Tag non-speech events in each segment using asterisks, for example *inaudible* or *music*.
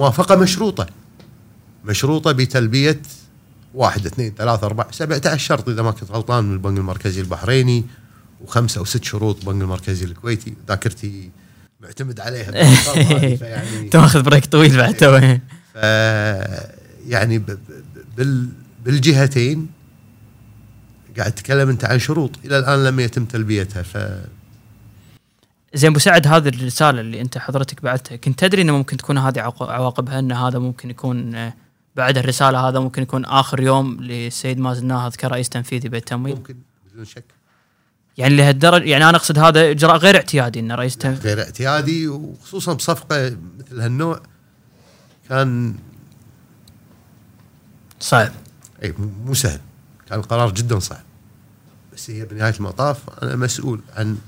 موافقه مشروطه. مشروطه بتلبيه واحد اثنين ثلاثة أربعة سبعة عشر شرط إذا ما كنت غلطان من البنك المركزي البحريني وخمسة أو ست شروط البنك المركزي الكويتي. ذاكرتي معتمد عليها يعني تاخذ بريك طويل بعد تو. *laughs* يعني بال بالجهتين قاعد تتكلم أنت عن شروط. إلى الآن لم يتم تلبيتها. ف زين أبو سعد هذه الرسالة اللي أنت حضرتك بعتها كنت تدري إنه ممكن تكون هذه عواقبها ان هذا ممكن يكون آه، بعد الرسالة هذا ممكن يكون آخر يوم للسيد مازن ناهض كرئيس تنفيذي بيت التمويل ممكن بدون شك. يعني لهالدرجة يعني أنا أقصد هذا إجراء غير اعتيادي إن رئيس تنفيذي غير اعتيادي وخصوصا بصفقة مثل هالنوع كان صعب. إي مو سهل. كان القرار جدا صعب. بس هي بنهاية المطاف أنا مسؤول عن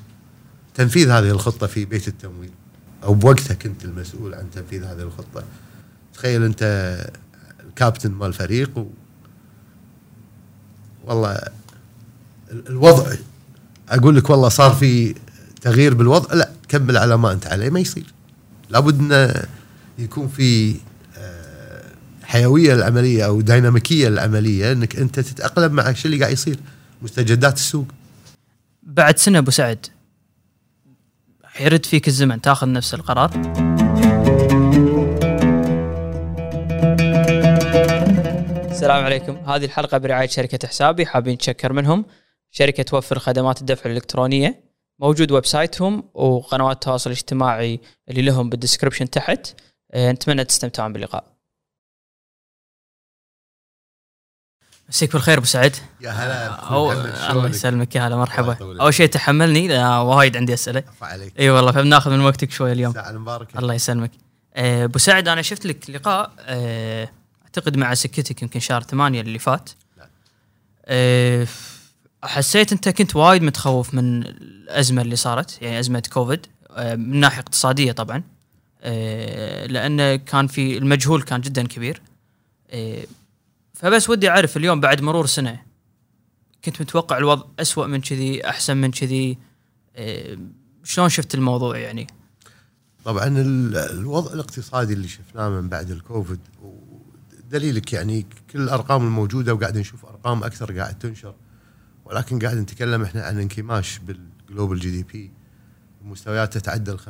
تنفيذ هذه الخطة في بيت التمويل. أو بوقتها كنت المسؤول عن تنفيذ هذه الخطة. تخيل أنت الكابتن مال الفريق و والله الوضع أقول لك والله صار في تغيير بالوضع لا كمل على ما أنت عليه ما يصير. لابد انه يكون في آه، حيوية العملية أو ديناميكية العملية أنك أنت تتأقلم مع الشيء اللي قاعد يصير مستجدات السوق. بعد سنة أبو سعد يرد فيك الزمن تاخذ نفس القرار. السلام عليكم. هذه الحلقة برعاية شركة حسابي حابين نتشكر منهم. شركة توفر خدمات الدفع الإلكترونية. موجود website هم وقنوات التواصل الاجتماعي اللي لهم بال description تحت. آه، نتمنى تستمتعون باللقاء. مسيك بالخير أبو سعد. يا هلا أو الله يسلمك يا هلا مرحبا. أول شيء تحملني وايد عندي أسئلة. عليك. إي والله فبناخذ من وقتك شوي اليوم. ساعة المباركة. الله يسلمك. آه، أبو سعد أنا شفت لك لقاء آه، أعتقد مع سكتك يمكن شهر ثمانية اللي فات. حسيت أنت كنت وايد متخوف من الأزمة اللي صارت يعني أزمة كوفيد من ناحية اقتصادية طبعا. لأنه كان في المجهول كان جدا كبير. فبس ودي أعرف اليوم بعد مرور سنة كنت متوقع الوضع أسوأ من كذي أحسن من كذي؟ إيه شلون شفت الموضوع يعني؟ طبعا الوضع الاقتصادي اللي شفناه من بعد الكوفيد دليلك يعني كل الأرقام الموجودة وقاعد نشوف أرقام أكثر قاعد تنشر. ولكن قاعد نتكلم إحنا عن انكماش بال global GDP. مستويات تتعدى ال 5%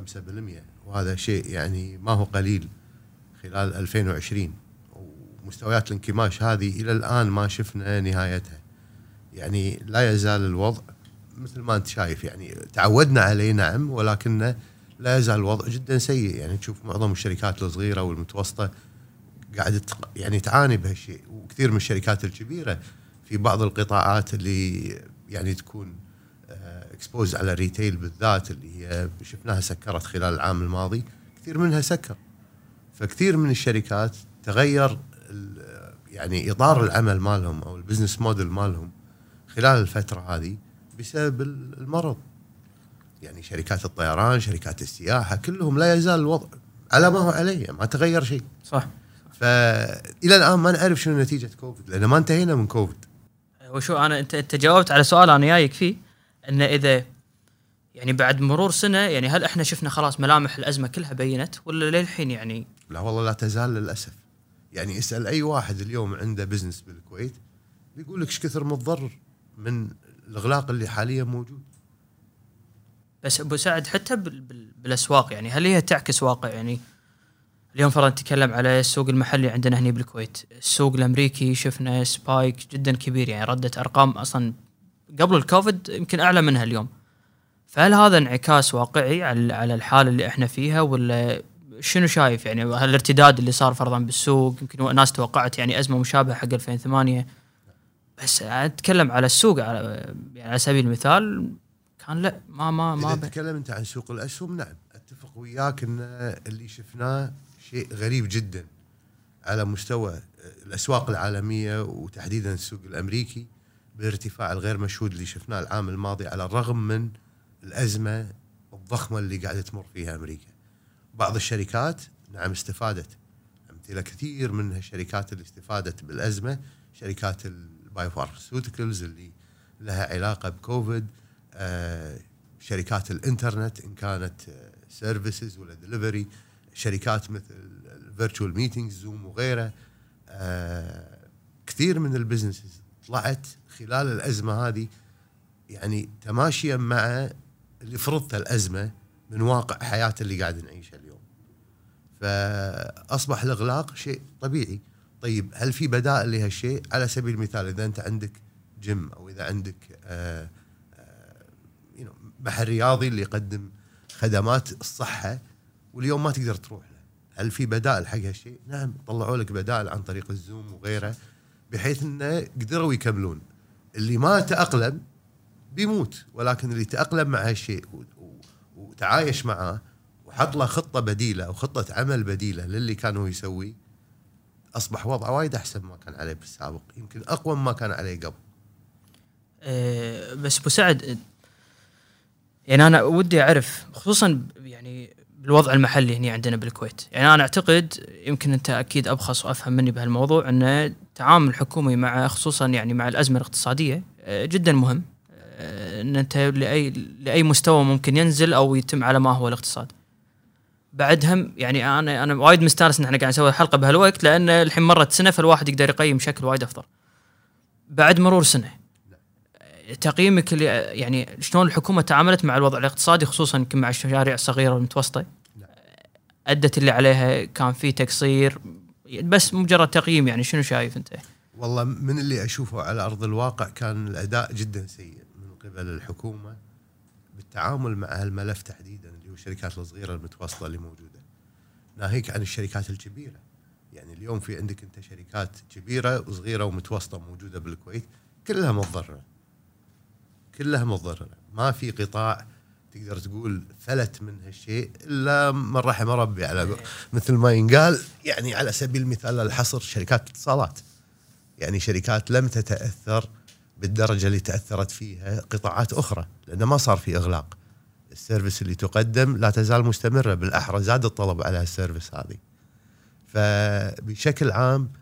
وهذا شيء يعني ما هو قليل خلال 2020 مستويات الانكماش هذه إلى الآن ما شفنا نهايتها. يعني لا يزال الوضع مثل ما أنت شايف يعني تعودنا عليه نعم ولكن لا يزال الوضع جدا سيء. يعني تشوف معظم الشركات الصغيرة والمتوسطة قاعدة يعني تعاني بهالشيء. وكثير من الشركات الكبيرة في بعض القطاعات اللي يعني تكون exposed على ال retail بالذات اللي هي شفناها سكرت خلال العام الماضي كثير منها سكر. فكثير من الشركات تغير يعني إطار العمل مالهم أو ال business model مالهم خلال الفترة هذه بسبب المرض. يعني شركات الطيران شركات السياحة كلهم لا يزال الوضع على ما هو عليه ما تغير شيء. صح. فالى الآن ما نعرف شنو نتيجة كوفيد لأن ما انتهينا من كوفيد. وشو أنا أنت أنت جاوبت على سؤال أنا جايك فيه إنه إذا يعني بعد مرور سنة يعني هل إحنا شفنا خلاص ملامح الأزمة كلها بينت ولا للحين يعني؟ لا والله لا تزال للأسف. يعني اسال أي واحد اليوم عنده business بالكويت بيقول لك إيش كثر متضرر من الإغلاق اللي حاليا موجود. بس أبو سعد حتى بالأسواق يعني هل هي تعكس واقع؟ يعني اليوم فرضا نتكلم على السوق المحلي عندنا هنا بالكويت. السوق الأمريكي شفنا spike جدا كبير يعني ردت أرقام أصلا قبل الكوفيد يمكن أعلى منها اليوم. فهل هذا انعكاس واقعي على الحالة اللي إحنا فيها ولا شنو شايف يعني هالارتداد اللي صار فرضا بالسوق يمكن ناس توقعت يعني أزمة مشابهة حق 2008 بس أتكلم على السوق على يعني على سبيل المثال كان لا ما ما ما إذا تتكلم أنت عن سوق الأسهم نعم أتفق وياك إن اللي شفناه شيء غريب جدا على مستوى الأسواق العالمية وتحديدا السوق الأمريكي بالارتفاع الغير مشهود اللي شفناه العام الماضي على الرغم من الأزمة الضخمة اللي قاعدة تمر فيها أمريكا. بعض الشركات نعم استفادت أمثلة كثير من الشركات اللي استفادت بالأزمة شركات ال biopharmaceuticals اللي لها علاقة بكوفيد آه شركات الإنترنت إن كانت services ولا دليفري شركات مثل ال virtual meetings زوم وغيره آه كثير من ال businesses طلعت خلال الأزمة هذه يعني تماشيا مع اللي فرضته الأزمة من واقع حياة اللي قاعد نعيشه اليوم. فأصبح الإغلاق شيء طبيعي. طيب هل في بدائل لهالشيء؟ على سبيل المثال إذا أنت عندك جيم أو إذا عندك آه آه محل رياضي اللي يقدم خدمات الصحه واليوم ما تقدر تروح له. هل في بدائل حق هالشيء؟ نعم طلعوا لك بدائل عن طريق الزوم وغيره بحيث إنه قدروا يكملون. اللي ما تأقلم بيموت ولكن اللي تأقلم مع هالشيء وتعايش معاه وحط له خطه بديله أو خطه عمل بديله للي كان هو اصبح وضعه وايد احسن ما كان عليه بالسابق يمكن اقوى مما كان عليه قبل. أه بس أبو سعد يعني أنا ودي أعرف خصوصا يعني بالوضع المحلي هنا عندنا بالكويت. يعني أنا أعتقد يمكن أنت أكيد أبخص وأفهم مني بهالموضوع أن التعامل الحكومي مع خصوصا يعني مع الأزمة الاقتصادية آه، جدا مهم. آه، أن أنت لأي لأي مستوى ممكن ينزل أو يتم على ما هو الاقتصاد. بعدهم يعني أنا أنا وايد مستانس إن إحنا قاعد نسوي الحلقة بهالوقت لأن الحين مرت سنة فالواحد يقدر يقيم بشكل وايد أفضل. بعد مرور سنة تقييمك اللي يعني شلون الحكومة تعاملت مع الوضع الاقتصادي خصوصا يمكن مع الشارع الصغيرة والمتوسطه أدت اللي عليها كان في تقصير بس مجرد تقييم يعني شنو شايف أنت؟ والله من اللي أشوفه على أرض الواقع كان الأداء جدا سيء من قبل الحكومة بالتعامل مع هالملف تحديدا الشركات الصغيرة المتوسطه اللي موجودة. ناهيك عن الشركات الكبيرة. يعني اليوم في عندك انت شركات كبيرة وصغيرة ومتوسطه موجودة بالكويت كلها متضررة. كلها متضررة، ما في قطاع تقدر تقول فلت من هالشيء إلا من رحم ربي على مثل ما ينقال يعني على سبيل المثال الحصر شركات الاتصالات. يعني شركات لم تتأثر بالدرجة اللي تأثرت فيها قطاعات أخرى لأنه ما صار في إغلاق ال service اللي تقدم لا تزال مستمرة بالأحرى زاد الطلب على ال service هذه فبشكل عام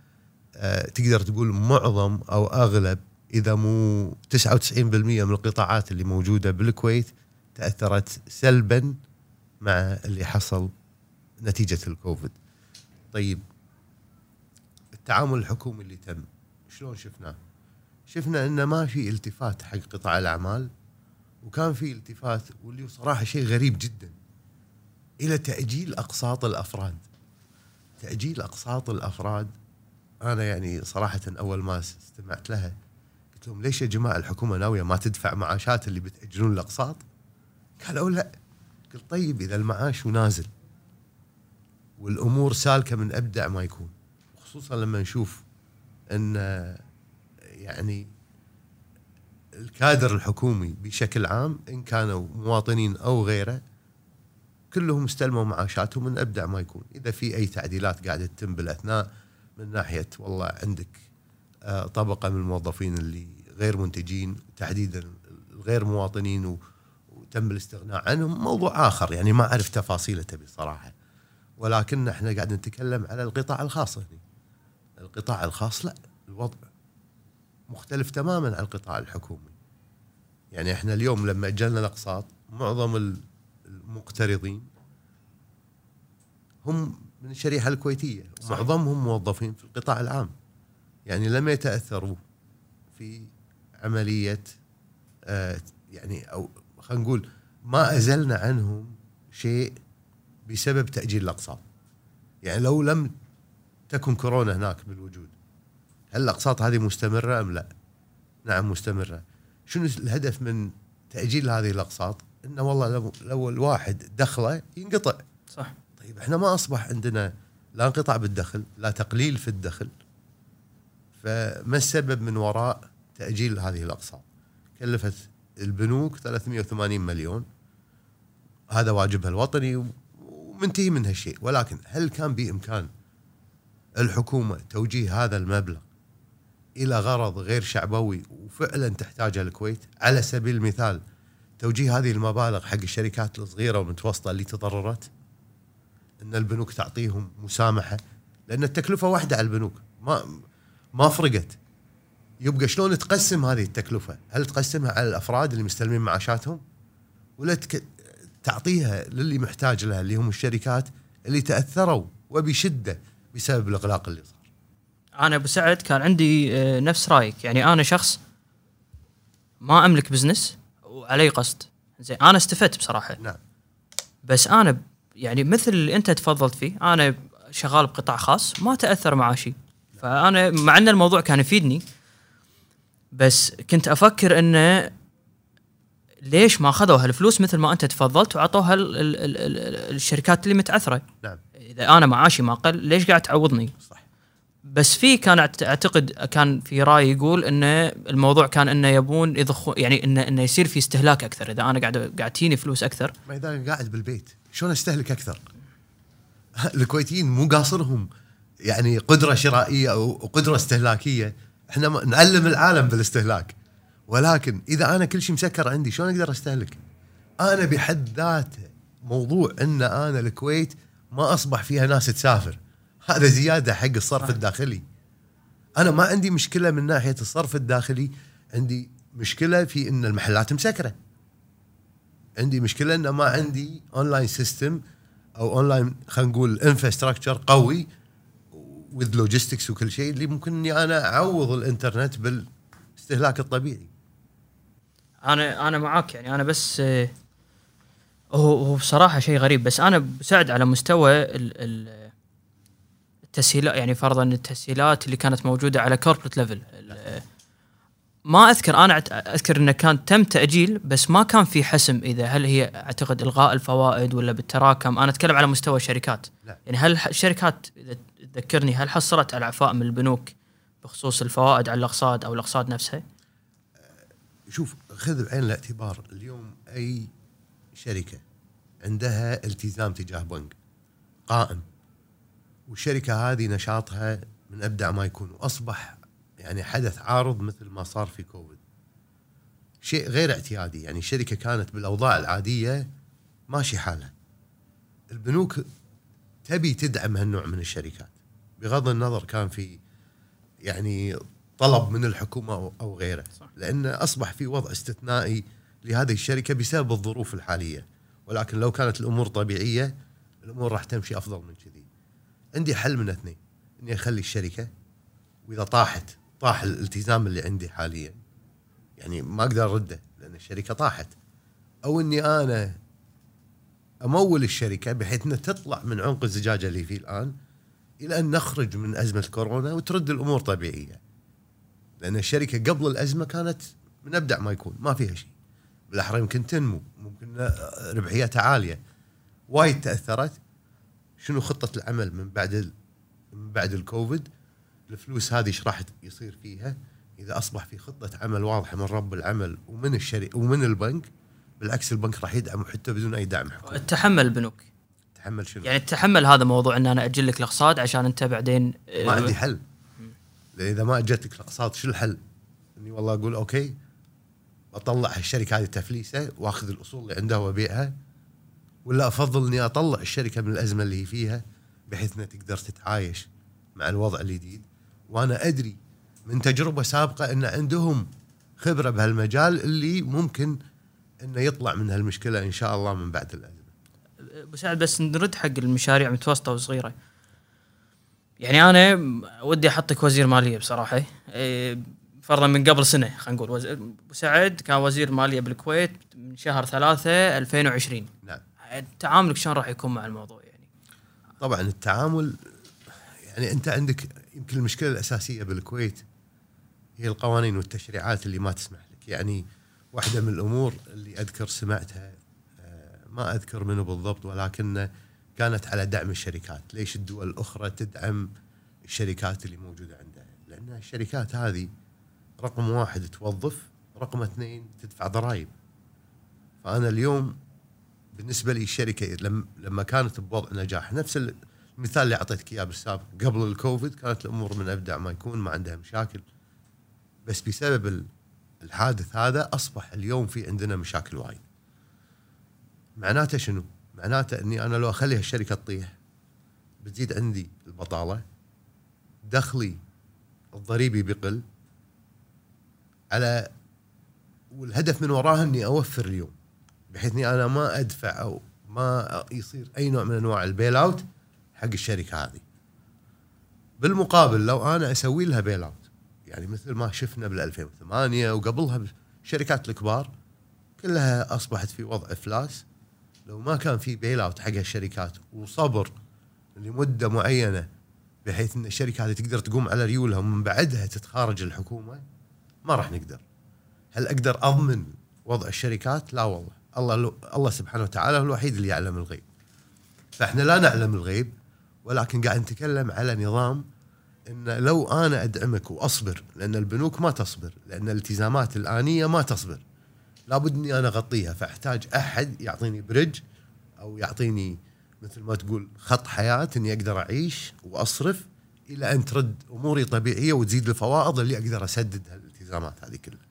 آه، تقدر تقول معظم أو أغلب إذا مو 99% من القطاعات اللي موجودة بالكويت تأثرت سلبا مع اللي حصل نتيجة الكوفيد. طيب التعامل الحكومي اللي تم شلون شفناه؟ شفنا إنه ما في التفات حق قطاع الأعمال وكان في التفات واللي صراحة شيء غريب جدا إلى تأجيل أقساط الأفراد. تأجيل أقساط الأفراد أنا يعني صراحة أول ما استمعت لها قلت لهم ليش يا جماعة الحكومة ناوية ما تدفع معاشات اللي بتأجلون الأقساط؟ قالوا لا قلت طيب إذا المعاش نازل والأمور سالكة من أبدع ما يكون خصوصا لما نشوف إن يعني الكادر الحكومي بشكل عام إن كانوا مواطنين أو غيره كلهم استلموا معاشاتهم من أبدع ما يكون، إذا في أي تعديلات قاعدة تتم بالأثناء من ناحية والله عندك آه، طبقة من الموظفين اللي غير منتجين تحديدا الغير مواطنين وتم الاستغناء عنهم. موضوع آخر يعني ما أعرف تفاصيله تبي صراحة ولكن إحنا قاعد نتكلم على القطاع الخاص هنا القطاع الخاص لا الوضع مختلف تماما عن القطاع الحكومي. يعني إحنا اليوم لما أجلنا الأقساط معظم المقترضين هم من الشريحة الكويتية. معظمهم موظفين في القطاع العام. يعني لم يتأثروا في عملية آه يعني أو خلينا نقول ما أزلنا عنهم شيء بسبب تأجيل الأقساط. يعني لو لم تكن كورونا هناك بالوجود هل الاقساط هذه مستمرة أم لا؟ نعم مستمرة. شنو الهدف من تأجيل هذه الأقساط؟ إنه والله لو, لو الواحد دخله ينقطع. صح. طيب إحنا ما أصبح عندنا لا انقطاع بالدخل، لا تقليل في الدخل. فما السبب من وراء تأجيل هذه الأقساط؟ كلفت البنوك 380 مليون هذا واجبها الوطني ومنتهي من هالشيء ولكن هل كان بإمكان الحكومة توجيه هذا المبلغ إلى غرض غير شعبوي وفعلا تحتاجها الكويت على سبيل المثال توجيه هذه المبالغ حق الشركات الصغيرة والمتوسطة اللي تضررت إن البنوك تعطيهم مسامحة لأن التكلفة واحدة على البنوك ما ما فرقت يبقى شلون تقسم هذه التكلفة؟ هل تقسمها على الأفراد اللي مستلمين معاشاتهم؟ ولا تك... تعطيها للي محتاج لها اللي هم الشركات اللي تأثروا وبشدة بسبب الإغلاق اللي صار أنا أبو سعد كان عندي آه، نفس رأيك. يعني أنا شخص ما أملك بزنس وعلي قصد. زين أنا استفدت بصراحة. نعم. بس أنا يعني مثل اللي أنت تفضلت فيه أنا شغال بقطاع خاص ما تأثر معاشي فأنا مع أن الموضوع كان يفيدني بس كنت أفكر انه ليش ما أخذوا هالفلوس مثل ما أنت تفضلت وعطوها ال- ال- ال- ال- الشركات اللي متعثرة. نعم. إذا أنا معاشي ما قل ليش قاعد تعوضني؟ صح بس في كان أعتقد كان في رأي يقول انه الموضوع كان إنه يبون يضخون يعني انه إنه يصير في استهلاك أكثر. إذا أنا قاعد قاعد تجيني فلوس أكثر. ما اذا قاعد بالبيت. شلون أستهلك أكثر؟ *laughs* الكويتيين مو قاصرهم. يعني قدرة شرائية أو قدرة استهلاكية. إحنا نعلم العالم بالاستهلاك. ولكن إذا أنا كل شيء مسكر عندي شلون أقدر أستهلك؟ أنا بحد ذاته موضوع إن أنا الكويت ما أصبح فيها ناس تسافر. هذا زيادة حق الصرف الداخلي. أنا ما عندي مشكلة من ناحية الصرف الداخلي عندي مشكلة في إن المحلات مسكرة. عندي مشكلة إن ما عندي online system أو اونلاين خلينا نقول infrastructure قوي with logistics وكل شيء اللي ممكن إني أنا أعوض الإنترنت بالاستهلاك الطبيعي. أنا أنا معاك يعني. أنا بس آه، هو هو بصراحة شيء غريب. بس أنا بساعد على مستوى ال- ال- التسهيلات يعني فرضا التسهيلات اللي كانت موجودة على corporate level ما أذكر أنا أذكر إنه كان تم تأجيل بس ما كان في حسم إذا هل هي أعتقد إلغاء الفوائد ولا بالتراكم. أنا أتكلم على مستوى الشركات. لا. يعني هل الشركات إذا تذكرني هل حصلت على اعفاء من البنوك بخصوص الفوائد على الأقساط أو الأقساط نفسها؟ شوف خذ بعين الاعتبار. اليوم أي شركة عندها التزام تجاه بنك قائم. والشركة هذه نشاطها من أبدع ما يكون وأصبح يعني حدث عارض مثل ما صار في كوفيد. شيء غير اعتيادي يعني الشركة كانت بالأوضاع العادية ماشي حالها. البنوك تبي تدعم هالنوع من الشركات بغض النظر كان في يعني طلب من الحكومة أو غيره. صح. لأن أصبح في وضع استثنائي لهذه الشركة بسبب الظروف الحالية. ولكن لو كانت الأمور طبيعية الأمور راح تمشي أفضل من كذي. عندي حل من اثنين إني أخلي الشركة وإذا طاحت طاح الالتزام اللي عندي حاليا يعني ما أقدر أرده لأن الشركة طاحت أو إني أنا أمول الشركة بحيث إنها تطلع من عنق الزجاجة اللي فيه الآن إلى أن نخرج من أزمة كورونا وترد الأمور طبيعية. لأن الشركة قبل الأزمة كانت من أبدع ما يكون ما فيها شيء. بالأحرى يمكن تنمو ممكن ربحيتها عالية. وايد تأثرت شنو خطة العمل من بعد. من بعد الكوفيد؟ الفلوس هذه إيش راح يصير فيها؟ إذا أصبح في خطة عمل واضحة من رب العمل ومن الشركة ومن البنك بالعكس البنك راح يدعم حتى بدون أي دعم حكومي. تحمل البنوك تحمل شنو؟ يعني تحمل هذا موضوع إن أنا أجل لك الأقساط عشان أنت بعدين ما عندي حل. إذا ما اجتك الأقساط شو الحل؟ إني والله أقول أوكي اطلع الشركة هذه تفليسة وأخذ الأصول اللي عندها وأبيعها. ولا أفضل إني أطلع الشركة من الأزمة اللي هي فيها بحيث إنها تقدر تتعايش مع الوضع الجديد. وأنا أدري من تجربة سابقة إن عندهم خبرة بهالمجال اللي ممكن إنه يطلع من هالمشكلة إن شاء الله من بعد الأزمة. أبو سعد بس نرد حق المشاريع متوسطة وصغيرة. يعني أنا ودي أحطك وزير مالية بصراحة. إيه، فرضا من قبل سنة خلينا نقول. وز- أبو سعد كان وزير مالية بالكويت من شهر ثلاثة 2020 نعم. تعاملك شلون راح يكون مع الموضوع يعني؟ طبعا التعامل يعني أنت عندك يمكن المشكلة الأساسية بالكويت هي القوانين والتشريعات اللي ما تسمح لك. يعني واحدة من الأمور اللي أذكر سمعتها آه، ما أذكر منه بالضبط ولكن كانت على دعم الشركات. ليش الدول الأخرى تدعم الشركات اللي موجودة عندها؟ لأن الشركات هذه رقم واحد توظف رقم اثنين تدفع ضرائب. فأنا اليوم بالنسبة لي الشركة لما كانت بوضع نجاح. نفس المثال اللي اعطيتك إياه بالسابق. قبل الكوفيد كانت الأمور من أبدع ما يكون ما عندها مشاكل. بس بسبب ال- الحادث هذا أصبح اليوم في عندنا مشاكل وايد. معناته شنو؟ معناته إني أنا لو أخلي هالشركة تطيح بتزيد عندي البطالة دخلي الضريبي بيقل على والهدف من وراها إني أوفر اليوم. بحيث إني أنا ما أدفع أو ما يصير أي نوع من أنواع ال bailout حق الشركة هذه بالمقابل لو أنا أسوي لها bailout يعني مثل ما شفنا بال 2008 وقبلها الشركات الكبار كلها أصبحت في وضع إفلاس لو ما كان في bailout حق الشركات وصبر لمدة معينة بحيث إن الشركة هذه تقدر تقوم على ريولها ومن بعدها تتخارج الحكومة ما راح نقدر. هل أقدر أضمن وضع الشركات؟ لا والله، الله الله سبحانه وتعالى هو الوحيد اللي يعلم الغيب. فإحنا لا نعلم الغيب ولكن قاعد نتكلم على نظام إن لو أنا أدعمك وأصبر لأن البنوك ما تصبر لأن الالتزامات الآنية ما تصبر لابد إني أنا أغطيها فأحتاج أحد يعطيني بريدج أو يعطيني مثل ما تقول خط حياة إني أقدر أعيش وأصرف إلى أن ترد أموري طبيعية وتزيد الفوائض اللي أقدر أسدد هالالتزامات هذه كلها.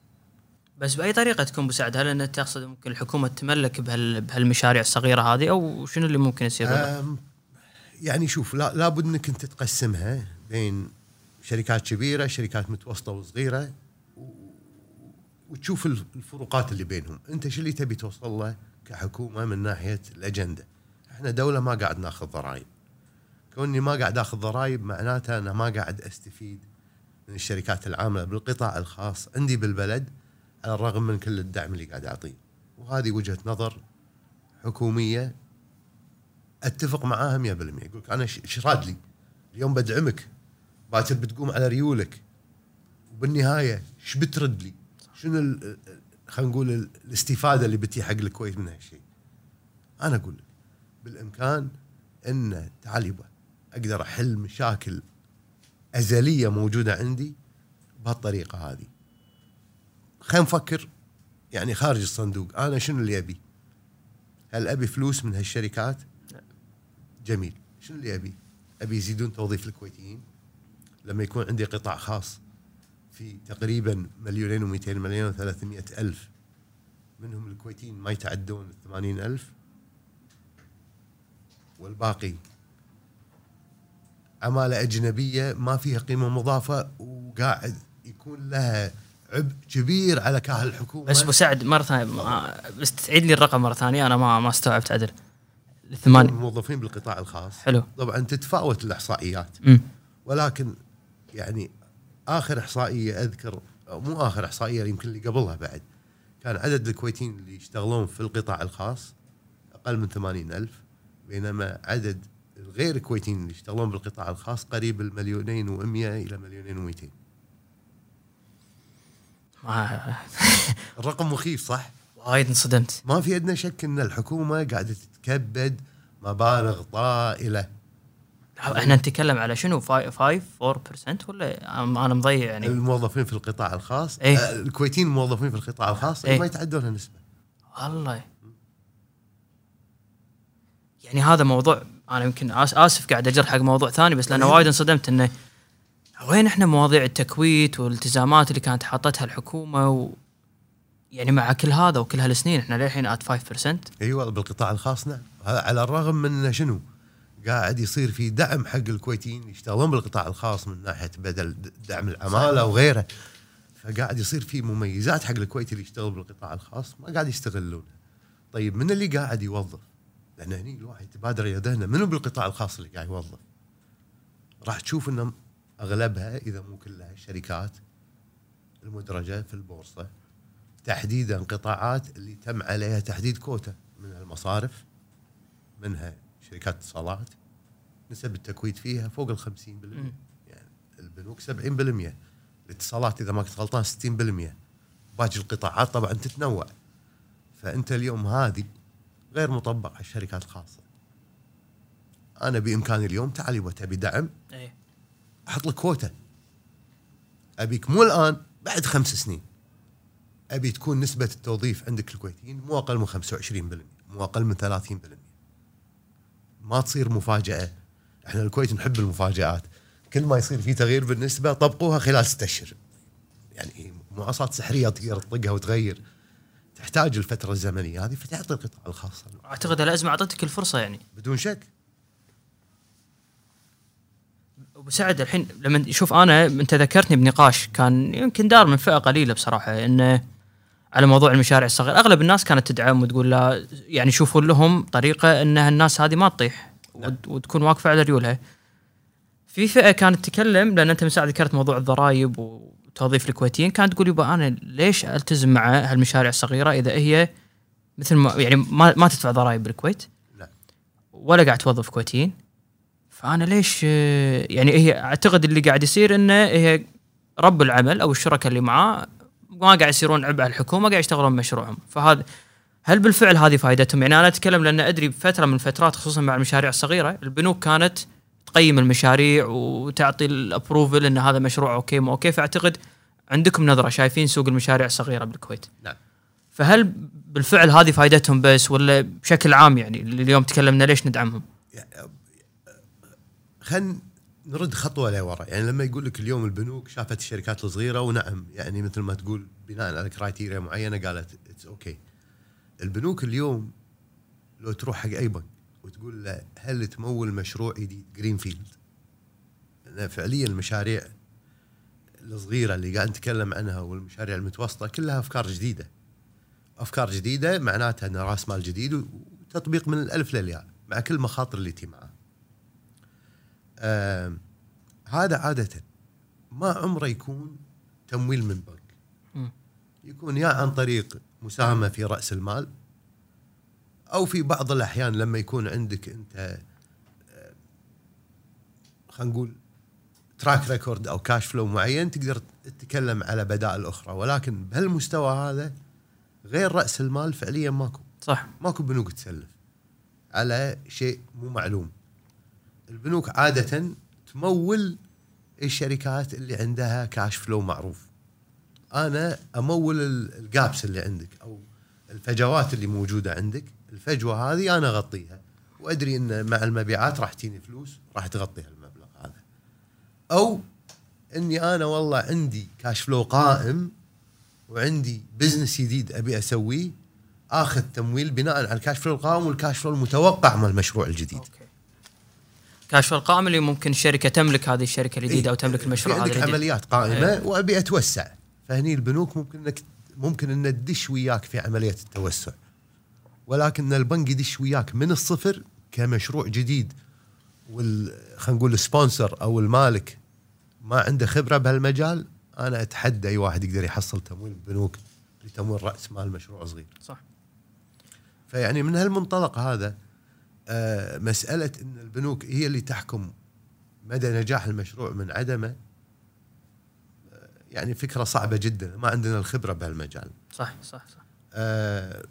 بس بأي طريقة تكون مساعد هل أنت تقصد ممكن الحكومة تملك بهال بهالمشاريع الصغيرة هذه أو شنو اللي ممكن يصير؟ يعني شوف لا لابد إنك أنت تقسمها بين شركات كبيرة، شركات متوسطة وصغيرة وتشوف الفروقات اللي بينهم، أنت شو اللي تبي توصل له كحكومة من ناحية الأجندة؟ إحنا دولة ما قاعد ناخذ ضرائب. كوني ما قاعد آخذ ضرائب معناته أنا ما قاعد أستفيد من الشركات العاملة بالقطاع الخاص عندي بالبلد على الرغم من كل الدعم اللي قاعد أعطيه. وهذه وجهة نظر حكومية أتفق معاها 100% يقول أنا إيش راد لي؟ اليوم بدعمك باكر بتقوم على ريولك وبالنهاية إيش بترد لي؟ شنو خلينا نقول الاستفادة اللي بتي حق الكويت من هالشيء؟ أنا أقول لك بالإمكان إن تعال أقدر أحل مشاكل أزلية موجودة عندي بهالطريقة هذه. خلينا نفكر. يعني خارج الصندوق، أنا شنو اللي أبي؟ هل أبي فلوس من هالشركات؟ جميل، شنو اللي أبي؟ أبي يزيدون توظيف الكويتيين. لما يكون عندي قطاع خاص في تقريبا مليونين و200 مليون و300 ألف منهم الكويتيين ما يتعدون ال 80 ألف. والباقي؟ عماله أجنبية ما فيها قيمة مضافة وقاعد يكون لها عبء كبير على كاهل الحكومة. بس أبو سعد مرة ثانية بس تعيد لي الرقم مرة ثانية أنا ما ما استوعبت عدل. الثمان الموظفين بالقطاع الخاص. حلو. طبعا تتفاوت الإحصائيات. م. ولكن يعني آخر إحصائية أذكر مو آخر إحصائية يمكن اللي قبلها بعد. كان عدد الكويتيين اللي يشتغلون في القطاع الخاص أقل من 80 ألف بينما عدد الغير الكويتيين اللي يشتغلون بالقطاع الخاص قريب المليونين و100 إلى مليونين و200 الرقم مخيف صح؟ وايد انصدمت ما في ادنى شك إن الحكومة قاعدة تتكبد مبالغ طائلة إحنا نتكلم على شنو 5 4% ولا أنا مضيع يعني الموظفين في القطاع الخاص إيه؟ آه، الكويتيين الموظفين في القطاع الخاص إيه؟ ما يتعدون هالنسبه والله يعني هذا موضوع أنا يمكن آسف قاعد اجر حق موضوع ثاني بس لأنه إيه. وايد انصدمت إنه وين إحنا مواضيع التكويت والالتزامات اللي كانت حاطتها الحكومة و يعني مع كل هذا وكل هالسنين إحنا للحين ات 5% أيوه بالقطاع الخاص نعم. هذا على الرغم من شنو؟ قاعد يصير في دعم حق الكويتيين يشتغلون بالقطاع الخاص من ناحية بدل دعم العمالة وغيره. فقاعد يصير في مميزات حق الكويتي اللي يشتغل بالقطاع الخاص ما قاعد يستغلونها طيب من اللي قاعد يوظف؟ لأن هني الواحد يتبادر إلى ذهنه منو بالقطاع الخاص اللي قاعد يوظف؟ راح تشوف ان أغلبها إذا مو كلها الشركات المدرجه في البورصة تحديدا قطاعات اللي تم عليها تحديد كوتا منها المصارف منها شركات اتصالات نسب التكويت فيها فوق ال 50% مم. يعني البنوك 70% الاتصالات إذا ما كنت غلطان 60% باقي القطاعات طبعا تتنوع. فأنت اليوم هذه غير مطبق على الشركات الخاصة. أنا بإمكاني اليوم تعال يبا تبي دعم. إيه. أحط لك كوتا. أبيك مو الآن بعد خمس سنين. أبي تكون نسبة التوظيف عندك الكويتيين مو أقل من 25% مو أقل من 30% ما تصير مفاجأة. إحنا الكويت نحب المفاجآت. كل ما يصير في تغيير بالنسبة طبقوها خلال ستة أشهر. يعني مواصفات سحرية تقدر تطقها وتغير. تحتاج الفترة الزمنية هذه فتعطي القطاع الخاص. أعتقد الازمه أعطتك الفرصة يعني. بدون شك. أبو سعد الحين لما شوف أنا أنت ذكرتني بنقاش كان يمكن دار من فئة قليلة بصراحة إنه على موضوع المشاريع الصغيرة أغلب الناس كانت تدعم وتقول لا يعني شوفوا لهم طريقة ان الناس هذه ما تطيح نعم. وتكون واقفة على ريولها في فئة كانت تتكلم لأن أنت من ساعة ذكرت موضوع الضرائب وتوظيف الكويتيين كانت تقول يبا أنا ليش ألتزم مع هالمشاريع الصغيرة إذا هي مثل ما يعني ما, ما تدفع ضرائب بالكويت لا. ولا قاعد توظف كويتيين فأنا ليش يعني هي أعتقد اللي قاعد يصير إنه هي رب العمل أو الشركاء اللي معاه ما قاعد يصيرون عبء على الحكومة قاعد يشتغلون بمشروعهم فهذا هل بالفعل هذه فائدتهم؟ يعني أنا أتكلم لأن أدري بفترة من الفترات خصوصا مع المشاريع الصغيرة البنوك كانت تقيم المشاريع وتعطي ال approval إن هذا مشروع okay مو okay فأعتقد عندكم نظرة شايفين سوق المشاريع الصغيرة بالكويت. نعم فهل بالفعل هذه فائدتهم بس ولا بشكل عام يعني اللي اليوم تكلمنا ليش ندعمهم؟ خلينا نرد خطوة لورا. يعني لما يقول لك اليوم البنوك شافت الشركات الصغيرة ونعم. يعني مثل ما تقول بناء على criteria معينة قالت it's okay البنوك اليوم لو تروح حق أي بنك وتقول له هل تمول مشروع جديد؟ greenfield فعليا المشاريع الصغيرة اللي قاعد نتكلم عنها والمشاريع المتوسطة كلها أفكار جديدة. أفكار جديدة معناتها إن رأس مال جديد وتطبيق من الألف للياء مع كل مخاطر اللي تي معاه آم، هذا عادة ما عمره يكون تمويل من بنك. يكون يا عن طريق مساهمة في رأس المال أو في بعض الأحيان لما يكون عندك أنت آه، خلينا نقول track record أو cash flow معين تقدر تتكلم على بدائل أخرى. ولكن بهالمستوى هذا غير رأس المال فعليا ماكو. صح. ماكو بنوك تسلف على شيء مو معلوم. البنوك عادة تمول الشركات اللي عندها cash flow معروف. أنا أمول ال- ال gaps اللي عندك أو الفجوات اللي موجودة عندك. الفجوة هذه أنا أغطيها. وأدري إن مع المبيعات راح تجيني فلوس راح تغطي هالمبلغ هذا. أو إني أنا والله عندي cash flow قائم وعندي business جديد أبي أسويه آخذ تمويل بناء على ال cash flow القائم وال cash flow المتوقع مال المشروع الجديد. okay. cash flow القائم اللي ممكن شركه تملك هذه الشركة الجديدة أو تملك المشروع هذا عندك. عمليات قائمة إيه. وأبي أتوسع. فهني البنوك ممكن انك ممكن إن تدش وياك في عملية التوسع. ولكن البنك يدش وياك من الصفر كمشروع جديد. وال خلينا نقول السبونسر أو المالك ما عنده خبرة بهالمجال أنا أتحدى أي واحد يقدر يحصل تمويل بنوك لتمويل رأس مال مشروع صغير. صح. فيعني من هالمنطلق هذا آه، مسألة أن البنوك هي اللي تحكم مدى نجاح المشروع من عدمه آه، يعني فكرة صعبة جدا. ما عندنا الخبرة بهالمجال. صح صح صح. آه،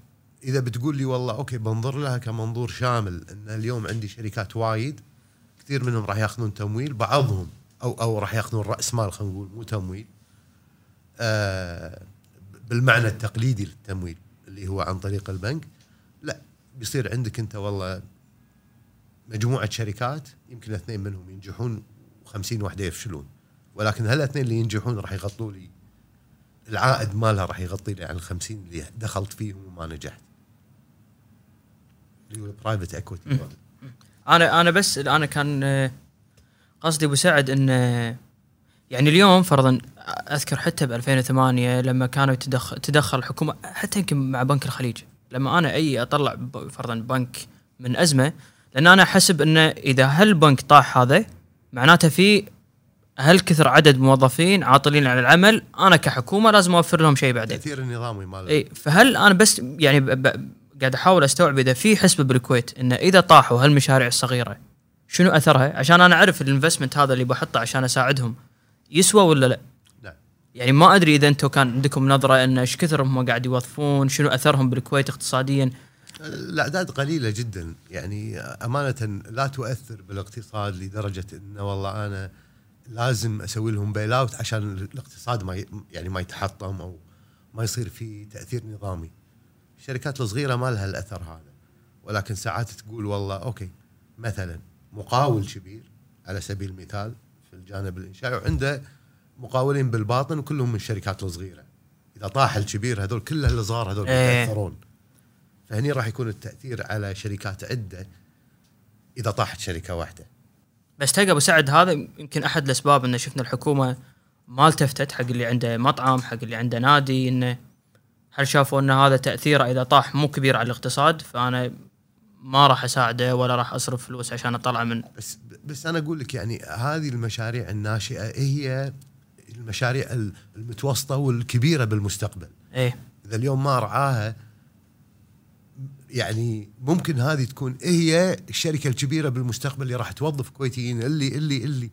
إذا بتقول لي والله أوكي بنظر لها كمنظور شامل أن اليوم عندي شركات وايد كثير منهم راح ياخذون تمويل بعضهم أو أو راح ياخذون رأس مال خلينا نقول مو تمويل. آه، بالمعنى التقليدي للتمويل اللي هو عن طريق البنك. لا بيصير عندك أنت والله مجموعة شركات يمكن اثنين منهم ينجحون و50 واحدة يفشلون. ولكن هالاثنين اللي ينجحون راح يغطوا لي؟ العائد مالها راح يغطي لي على ال 50 اللي دخلت فيهم وما نجحت. اللي هو برايفت اكويتي أنا أنا بس أنا كان آه، قصدي أبو سعد إن آه، يعني اليوم فرضا أذكر حتى ب 2008 لما كانوا يتدخل تدخل الحكومة حتى يمكن مع بنك الخليج. لما أنا أي أطلع فرضا بنك من أزمة لأن أنا أحسب إنه إذا هالبنك طاح هذا معناته في هل كثر عدد موظفين عاطلين عن العمل أنا كحكومة لازم أوفر لهم شيء بعدين. التاثير النظامي مال إي فهل أنا بس يعني قاعد أحاول أستوعب إذا في حسبة بالكويت انه إذا طاحوا هالمشاريع الصغيرة شنو أثرها؟ عشان أنا أعرف الانفستمنت هذا اللي بحطه عشان أساعدهم يسوى ولا لا؟ نعم يعني ما أدري إذا أنتم كان عندكم نظرة إن إيش كثر هم قاعد يوظفون شنو أثرهم بالكويت اقتصاديا؟ الأعداد قليلة جدا يعني أمانة لا تؤثر بالاقتصاد لدرجة إنه والله أنا لازم أسوي لهم bail out عشان الاقتصاد ما يعني ما يتحطم أو ما يصير في تأثير نظامي. الشركات الصغيرة ما لها الأثر هذا ولكن ساعات تقول والله okay مثلا مقاول كبير على سبيل المثال في الجانب الإنشائي وعنده مقاولين بالباطن وكلهم من الشركات الصغيرة. إذا طاح الكبير هذول كله الصغار هذول إيه. يتاثرون. فهني راح يكون التأثير على شركات عدة إذا طاحت شركة واحدة. بس تلقى أبو سعد هذا يمكن أحد الأسباب انه شفنا الحكومة ما التفتت حق اللي عنده مطعم حق اللي عنده نادي انه هل شافوا إن هذا تأثيره إذا طاح مو كبير على الاقتصاد؟ فأنا ما راح أساعده ولا راح أصرف فلوس عشان أطلع من بس بس أنا أقول لك يعني هذه المشاريع الناشئة هي المشاريع المتوسطة والكبيرة بالمستقبل. إيه. إذا اليوم ما رعاها يعني ممكن هذه تكون هي الشركة الكبيرة بالمستقبل اللي راح توظف كويتيين اللي اللي اللي.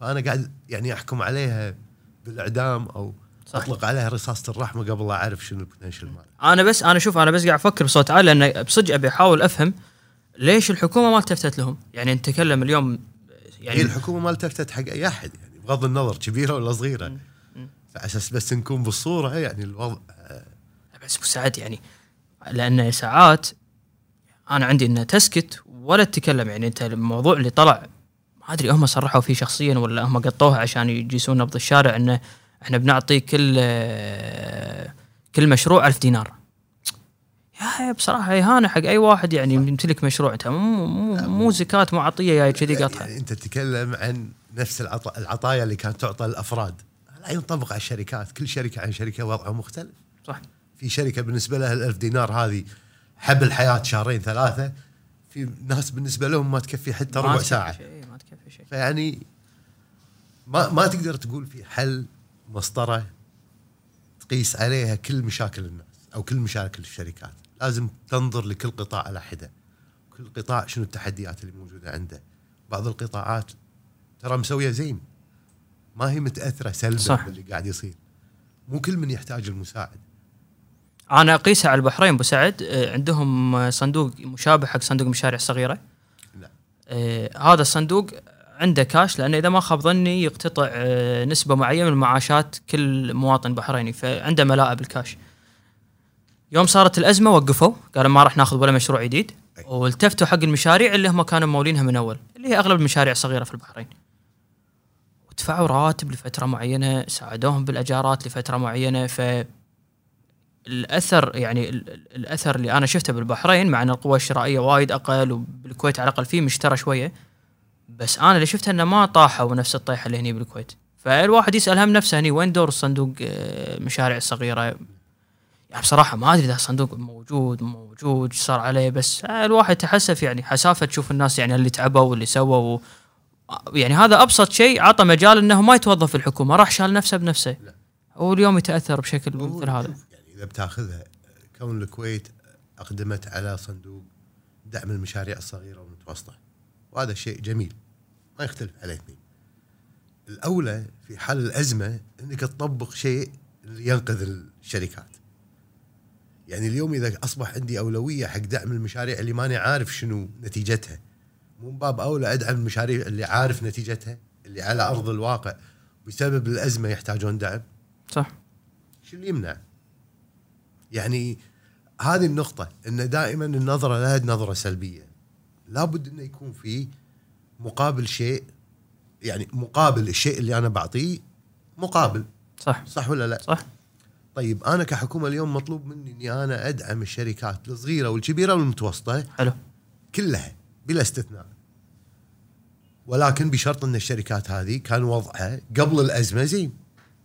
فأنا قاعد يعني أحكم عليها بالإعدام أو صح. أطلق عليها رصاصة الرحمة قبل لا أعرف شنو البوتنشل مالها. أنا بس أنا شوف أنا بس قاعد أفكر بصوت عالي لأن بصدق أبي أحاول أفهم ليش الحكومة ما التفتت لهم؟ يعني نتكلم اليوم يعني هي الحكومة ما التفتت حق أي أحد يعني بغض النظر كبيرة ولا صغيرة. على أساس بس نكون بالصورة يعني الوضع بس ابو سعد يعني. لأن ساعات أنا عندي إنها تسكت ولا تتكلم يعني أنت الموضوع اللي طلع ما أدري هم صرحوا فيه شخصيا ولا هم قطوها عشان يجيسون نبض الشارع إنه إحنا بنعطي كل كل مشروع ألف دينار. يا بصراحة إهانة حق أي واحد يعني يمتلك مشروع أنت مو مو زكاه مو عطيه جاي كذي قطها يعني أنت تتكلم عن نفس العط... العطايا اللي كانت تعطى للافراد لا ينطبق على الشركات كل شركة عن شركة وضعها مختلف. صح. في شركة بالنسبة لها الألف دينار هذه حبل حياه شهرين ثلاثة في ناس بالنسبة لهم ما تكفي حتى ما ربع ساعة. شيء ما تكفي شيء. فيعني ما ما تقدر تقول في حل مسطرة تقيس عليها كل مشاكل الناس أو كل مشاكل الشركات. لازم تنظر لكل قطاع على حدة. كل قطاع شنو التحديات اللي موجودة عنده. بعض القطاعات ترى مسوية زين. ما هي متأثرة سلبا. باللي قاعد يصير. مو كل من يحتاج المساعد أنا اقيسها على البحرين أبو سعد آه، عندهم صندوق مشابه حق صندوق المشاريع الصغيره لا آه، هذا الصندوق عنده كاش لأنه إذا ما خاب ظني يقتطع آه، نسبة معينة من معاشات كل مواطن بحريني فعنده ملاءة بالكاش. يوم صارت الأزمة وقفوا قالوا ما راح ناخذ ولا مشروع جديد. والتفتوا حق المشاريع اللي هم كانوا مولينها من أول اللي هي أغلب المشاريع الصغيره في البحرين. ودفعوا رواتب لفترة معينة، ساعدوهم بالأجارات لفترة معينة ف الأثر يعني ال- ال- الأثر اللي أنا شفته بالبحرين مع إن القوه الشرائية وايد أقل وبالكويت على الأقل فيه مشترى شوية بس أنا اللي شفته إنه ما طاحوا نفس الطيحة اللي هني بالكويت فالواحد يسأل هم نفسه هني وين دور الصندوق آه، المشاريع الصغيرة يعني بصراحة ما أدري إذا الصندوق موجود مو موجود صار عليه بس آه، الواحد تحسف يعني حسافة تشوف الناس يعني اللي تعبوا واللي سووا. يعني هذا أبسط شيء عطى مجال إنه ما يتوظف الحكومة راح شال نفسه بنفسه لا. واليوم يتأثر بشكل مثل هذا إذا بتاخذها كون الكويت أقدمت على صندوق دعم المشاريع الصغيرة والمتوسطة. وهذا شيء جميل ما يختلف عليه اثنين. الأولى في حال الأزمة إنك تطبق شيء ينقذ الشركات. يعني اليوم إذا أصبح عندي أولوية حق دعم المشاريع اللي ماني عارف شنو نتيجتها. مو من باب أولى أدعم المشاريع اللي عارف نتيجتها اللي على أرض الواقع. بسبب الأزمة يحتاجون دعم. صح. شو اللي يمنع؟ يعني هذه النقطة إن دائما النظرة لها نظرة سلبية. لابد إنه يكون في مقابل شيء يعني مقابل الشيء اللي أنا بعطيه مقابل صح صح ولا لا؟ صح طيب أنا كحكومة اليوم مطلوب مني إني أنا أدعم الشركات الصغيرة والكبيرة والمتوسطة حلو كلها بلا استثناء. ولكن بشرط إن الشركات هذه كان وضعها قبل الأزمة زين.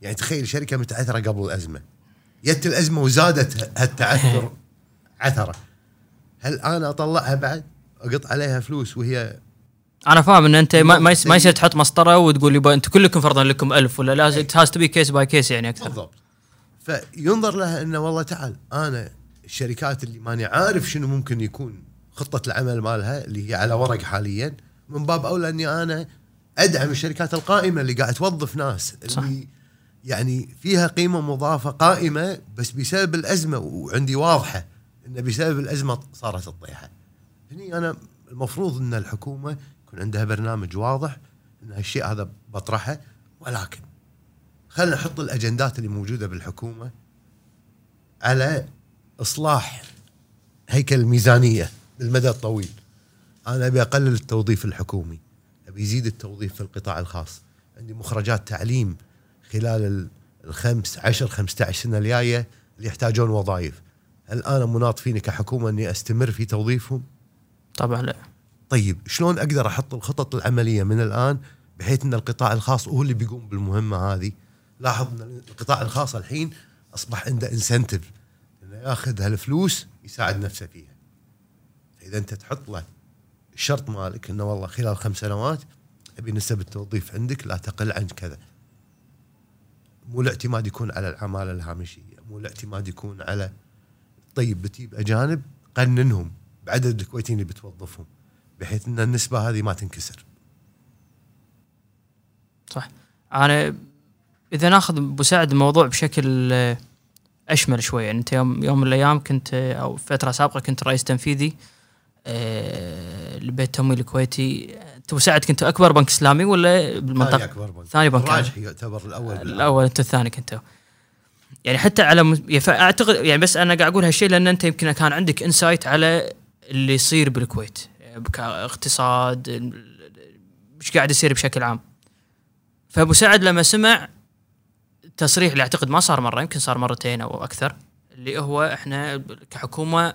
يعني تخيل شركة متعثرة قبل الأزمة. جت الأزمة وزادت هالتعثر *laughs* عثرة. هل أنا أطلعها بعد؟ أقط عليها فلوس وهي أنا فاهم إن أنت ما يصير تحط مسطرة وتقول يبا أنتم كلكم فرضا لكم ألف ولا لازم has to be case by case يعني أكثر بالضبط. فينظر لها إنه والله تعال أنا الشركات اللي ماني عارف شنو ممكن يكون خطة العمل مالها اللي هي على ورق حاليا من باب أولى إني أنا أدعم الشركات القائمة اللي قاعد توظف ناس صح. اللي يعني فيها قيمة مضافة قائمة بس بسبب الأزمة وعندي واضحة انه بسبب الأزمة صارت الطيحة. هني أنا المفروض إن الحكومة يكون عندها برنامج واضح إن هالشيء هذا بطرحه ولكن خلينا نحط الأجندات اللي موجودة بالحكومة على إصلاح هيكل الميزانيه بالمدى الطويل. أنا أبي أقلل التوظيف الحكومي، أبي يزيد التوظيف في القطاع الخاص، عندي مخرجات تعليم خلال ال- الخمس عشر 15 سنة الجاية اللي يحتاجون وظائف. هل أنا مناط فيني كحكومة إني أستمر في توظيفهم؟ طبعا لا طيب شلون أقدر أحط الخطط العملية من الآن بحيث إن القطاع الخاص هو اللي بيقوم بالمهمة هذه لاحظ إن القطاع الخاص الحين أصبح عنده انسنتيف إنه ياخذ هالفلوس يساعد نفسه فيها إذا أنت تحط له الشرط مالك إنه والله خلال خمس سنوات أبي نسب التوظيف عندك لا تقل عن كذا مو الاعتماد يكون على العمالة الهامشية مو الاعتماد يكون على طيب بتجيب أجانب قننهم بعدد الكويتيين اللي بتوظفهم بحيث إن النسبة هذه ما تنكسر. صح. أنا إذا ناخذ أبو سعد الموضوع بشكل أشمل شوي يعني أنت يوم يوم من الأيام كنت أو فترة سابقة كنت رئيس تنفيذي آه، لبيت التمويل الكويتي ابو سعد كنت أكبر بنك إسلامي ولا بالمنطقة؟ ثاني أكبر بنك. ثاني بنك الراجحي يعتبر الأول. الأول انت الثاني كنت يعني حتى على مس- يعني فاعتقد يعني بس أنا قاعد أقول هالشيء لأن أنت يمكن كان عندك انسايت على اللي يصير بالكويت. يعني كاقتصاد مش قاعد يصير بشكل عام. فأبو سعد لما سمع التصريح اللي أعتقد ما صار مرة يمكن صار مرتين أو أكثر اللي هو إحنا كحكومة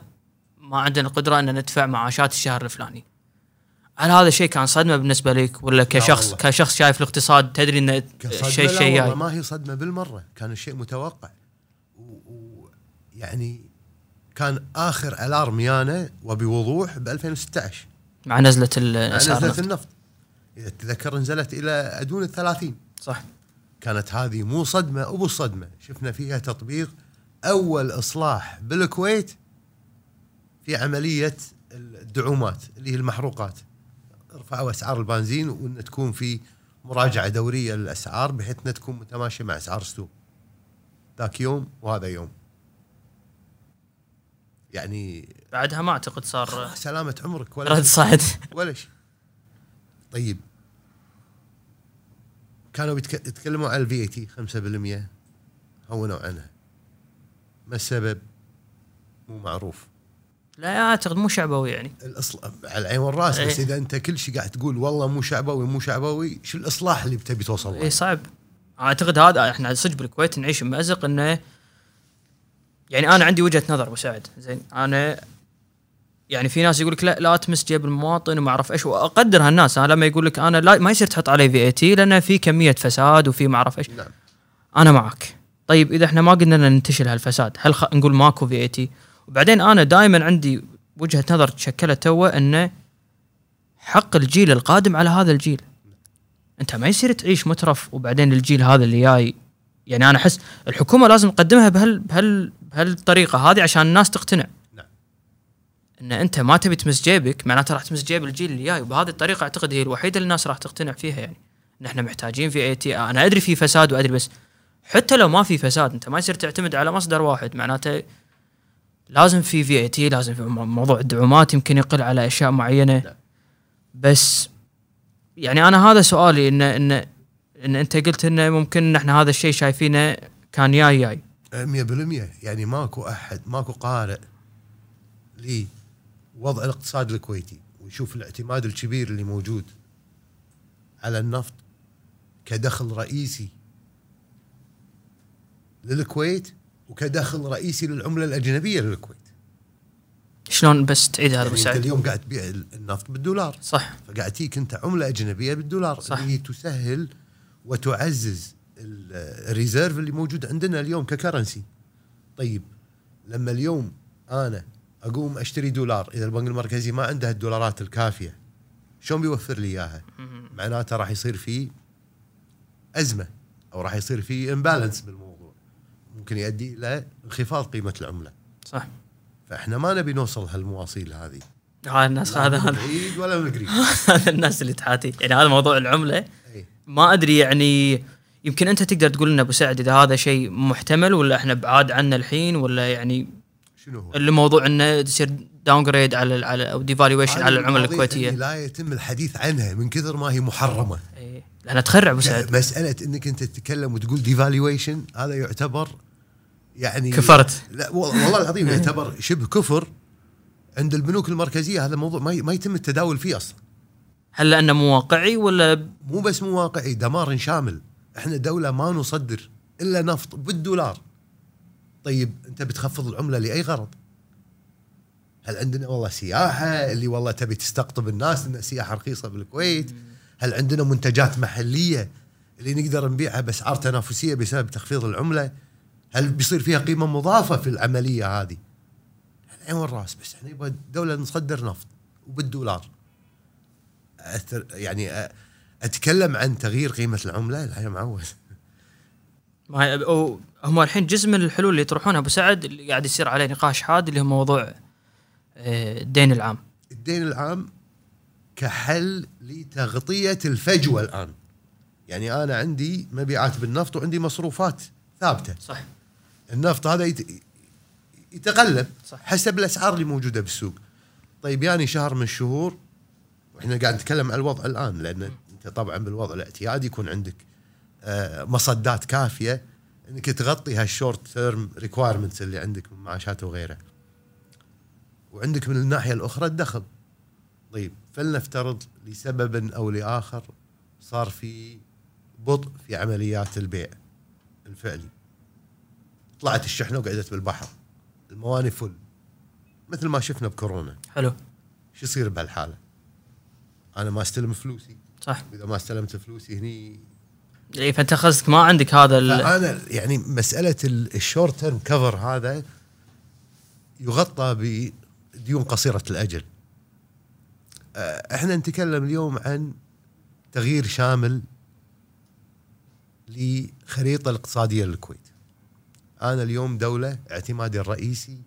ما عندنا القدره ان ندفع معاشات الشهر الفلاني. هل هذا الشيء كان صدمة بالنسه لك؟ ولا كشخص والله. كشخص شايف الاقتصاد تدري إن كصدمة الشيء لا شيء والله جاي ما هي صدمة بالمرة كان الشيء متوقع. ويعني كان آخر ألارم يانا وبوضوح ب 2016 مع نزلة مع نزلة النفط. النفط. إذا تتذكر نزلت إلى أدون ال 30 صح. كانت هذه مو صدمة أبو الصدمه شفنا فيها تطبيق أول إصلاح بالكويت في عملية الدعومات اللي هي المحروقات. رفعوا أسعار البنزين وان تكون في مراجعة دورية للأسعار بحيث إنها تكون متماشية مع أسعار السوق. ذاك يوم وهذا يوم. يعني بعدها ما أعتقد صار سلامة عمرك ولا رد. صعد ولا شيء. طيب. كانوا يتكلموا على ال VAT 5% هونوا عنها. ما السبب؟ مو معروف. لا أعتقد مو شعبوي يعني. الأصل... على العين والراس بس إيه. إذا أنت كل شيء قاعد تقول والله مو شعبوي مو شعبوي شو الإصلاح اللي بتبي توصل اي له؟ صعب. أعتقد هذا إحنا صدق بالكويت نعيش بمأزق إنه يعني أنا عندي وجهة نظر أبو سعد. زين أنا يعني في ناس يقول لك لا لا تمس جيب المواطن وما أعرف إيش وأقدر هالناس. أنا لما يقول لك أنا لا ما يصير تحط علي VAT لأن في كمية فساد وفي ما أعرف إيش. نعم. أنا معك. طيب إذا إحنا ما قدرنا ننتشل هالفساد هل خ... نقول ماكو VAT وبعدين أنا دائما عندي وجهة نظر تشكلت تو إنه حق الجيل القادم على هذا الجيل. أنت ما يصير تعيش مترف وبعدين الجيل هذا اللي جاي. يعني أنا أحس الحكومة لازم تقدمها بهال بهال بهالطريقة هذه عشان الناس تقتنع. نعم. إن أنت ما تبي تمس جيبك معناته راح تمس جيب الجيل اللي جاي. وبهذه الطريقة أعتقد هي الوحيدة اللي الناس راح تقتنع فيها يعني. إن إحنا محتاجين في اي تي أنا أدري في فساد وأدري بس حتى لو ما في فساد أنت ما يصير تعتمد على مصدر واحد. معناته لازم في في اي تي لازم في مو- موضوع الدعومات يمكن يقل على أشياء معينة. نعم. بس يعني أنا هذا سؤالي إن إن إن أنت قلت إنه ممكن ان إحنا هذا الشيء شايفينه كان جاي جاي 100% يعني ماكو أحد ماكو قارئ لوضع الاقتصاد الكويتي ويشوف الاعتماد الكبير اللي موجود على النفط كدخل رئيسي للكويت وكدخل رئيسي للعملة الأجنبية للكويت. شلون بس تعيد هذا يعني أنت اليوم قاعد تبيع النفط بالدولار. صح. فقاعد تجيك انت عملة أجنبية بالدولار. صح. اللي هي تسهل وتعزز ال- ال reserve اللي موجود عندنا اليوم ك currency. طيب لما اليوم أنا أقوم أشتري دولار إذا البنك المركزي ما عنده الدولارات الكافية شلون بيوفر لي إياها؟ معناته راح يصير في أزمة أو راح يصير في imbalance بالموضوع. ممكن يؤدي إلى انخفاض قيمة العملة. صح. فإحنا ما نبي نوصل هالمواصيل هذه. هاي الناس هذا هذا ولا من قريب *laughs* هذا الناس اللي تحاتي. يعني هذا موضوع العملة. أي. ما أدري يعني يمكن أنت تقدر تقول لنا أبو سعد إذا هذا شيء محتمل ولا إحنا بعاد عنه الحين ولا يعني شنو هو؟ اللي موضوع إنه يصير downgrade على على أو devaluation على العملة الكويتية. لا يتم الحديث عنها من كثر ما هي محرمة. إيه. لانها تخرع أبو سعد. مسألة إنك أنت تتكلم وتقول ديفالويشن هذا يعتبر يعني كفرت. لا وال- والله العظيم يعتبر شبه كفر عند البنوك المركزية هذا موضوع ما, ما يتم التداول فيه أصلا هل لأنه مو واقعي ولا مو بس مو واقعي دمار شامل إحنا دولة ما نصدر إلا نفط بالدولار طيب أنت بتخفض العملة لأي غرض؟ هل عندنا والله سياحة اللي والله تبي تستقطب الناس إن السياحه رخيصة بالكويت؟ هل عندنا منتجات محلية اللي نقدر نبيعها بأسعار تنافسية بسبب تخفيض العملة؟ هل بيصير فيها قيمة مضافة في العملية هذه؟ عين والراس بس؟ إحنا يبغى الدولة نصدر نفط وبالدولار. أتر يعني أتكلم عن تغيير قيمة العملة؟ لا يا معود هم الحين جزء من الحلول اللي يطرحونها. أبو سعد اللي قاعد يصير عليه نقاش حاد اللي هو موضوع آه، الدين العام. الدين العام كحل لتغطية الفجوة الآن. يعني أنا عندي مبيعات بالنفط وعندي مصروفات ثابتة. صح النفط هذا يت- يتقلب صح. حسب الأسعار اللي موجودة بالسوق. طيب يعني شهر من الشهور وإحنا قاعد نتكلم عن الوضع الآن لأن أنت طبعا بالوضع الاعتيادي يكون عندك آه، مصدات كافية إنك تغطي هال short term requirements اللي عندك من معاشات وغيره وعندك من الناحية الأخرى الدخل. طيب فلنفترض لسبب أو لآخر صار في بطء في عمليات البيع الفعلي. طلعت الشحنة وقعدت بالبحر المواني full مثل ما شفنا بكورونا حلو شو يصير بهالحالة؟ أنا ما أستلم فلوسي صح وإذا ما استلمت فلوسي هني اي فأنت قصدك ما عندك هذا ال... فأنا يعني مسألة ال- ال short term cover هذا يغطى بديون قصيرة الأجل. آه، إحنا نتكلم اليوم عن تغيير شامل لخريطة الاقتصادية للكويت. أنا اليوم دولة اعتمادي الرئيسي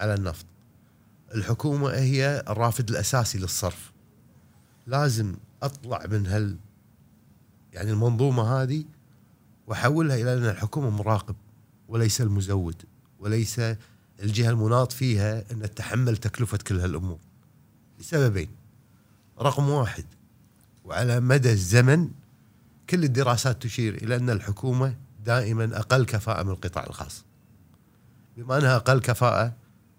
على النفط. الحكومة هي الرافد الأساسي للصرف. لازم أطلع من هال يعني المنظومة هذه وأحولها إلى أن الحكومة مراقب وليس المزود وليس الجهة المناط فيها أن تتحمل تكلفة كل هالأمور لسببين رقم واحد وعلى مدى الزمن كل الدراسات تشير إلى أن الحكومة دائما أقل كفاءة من القطاع الخاص. بما أنها أقل كفاءة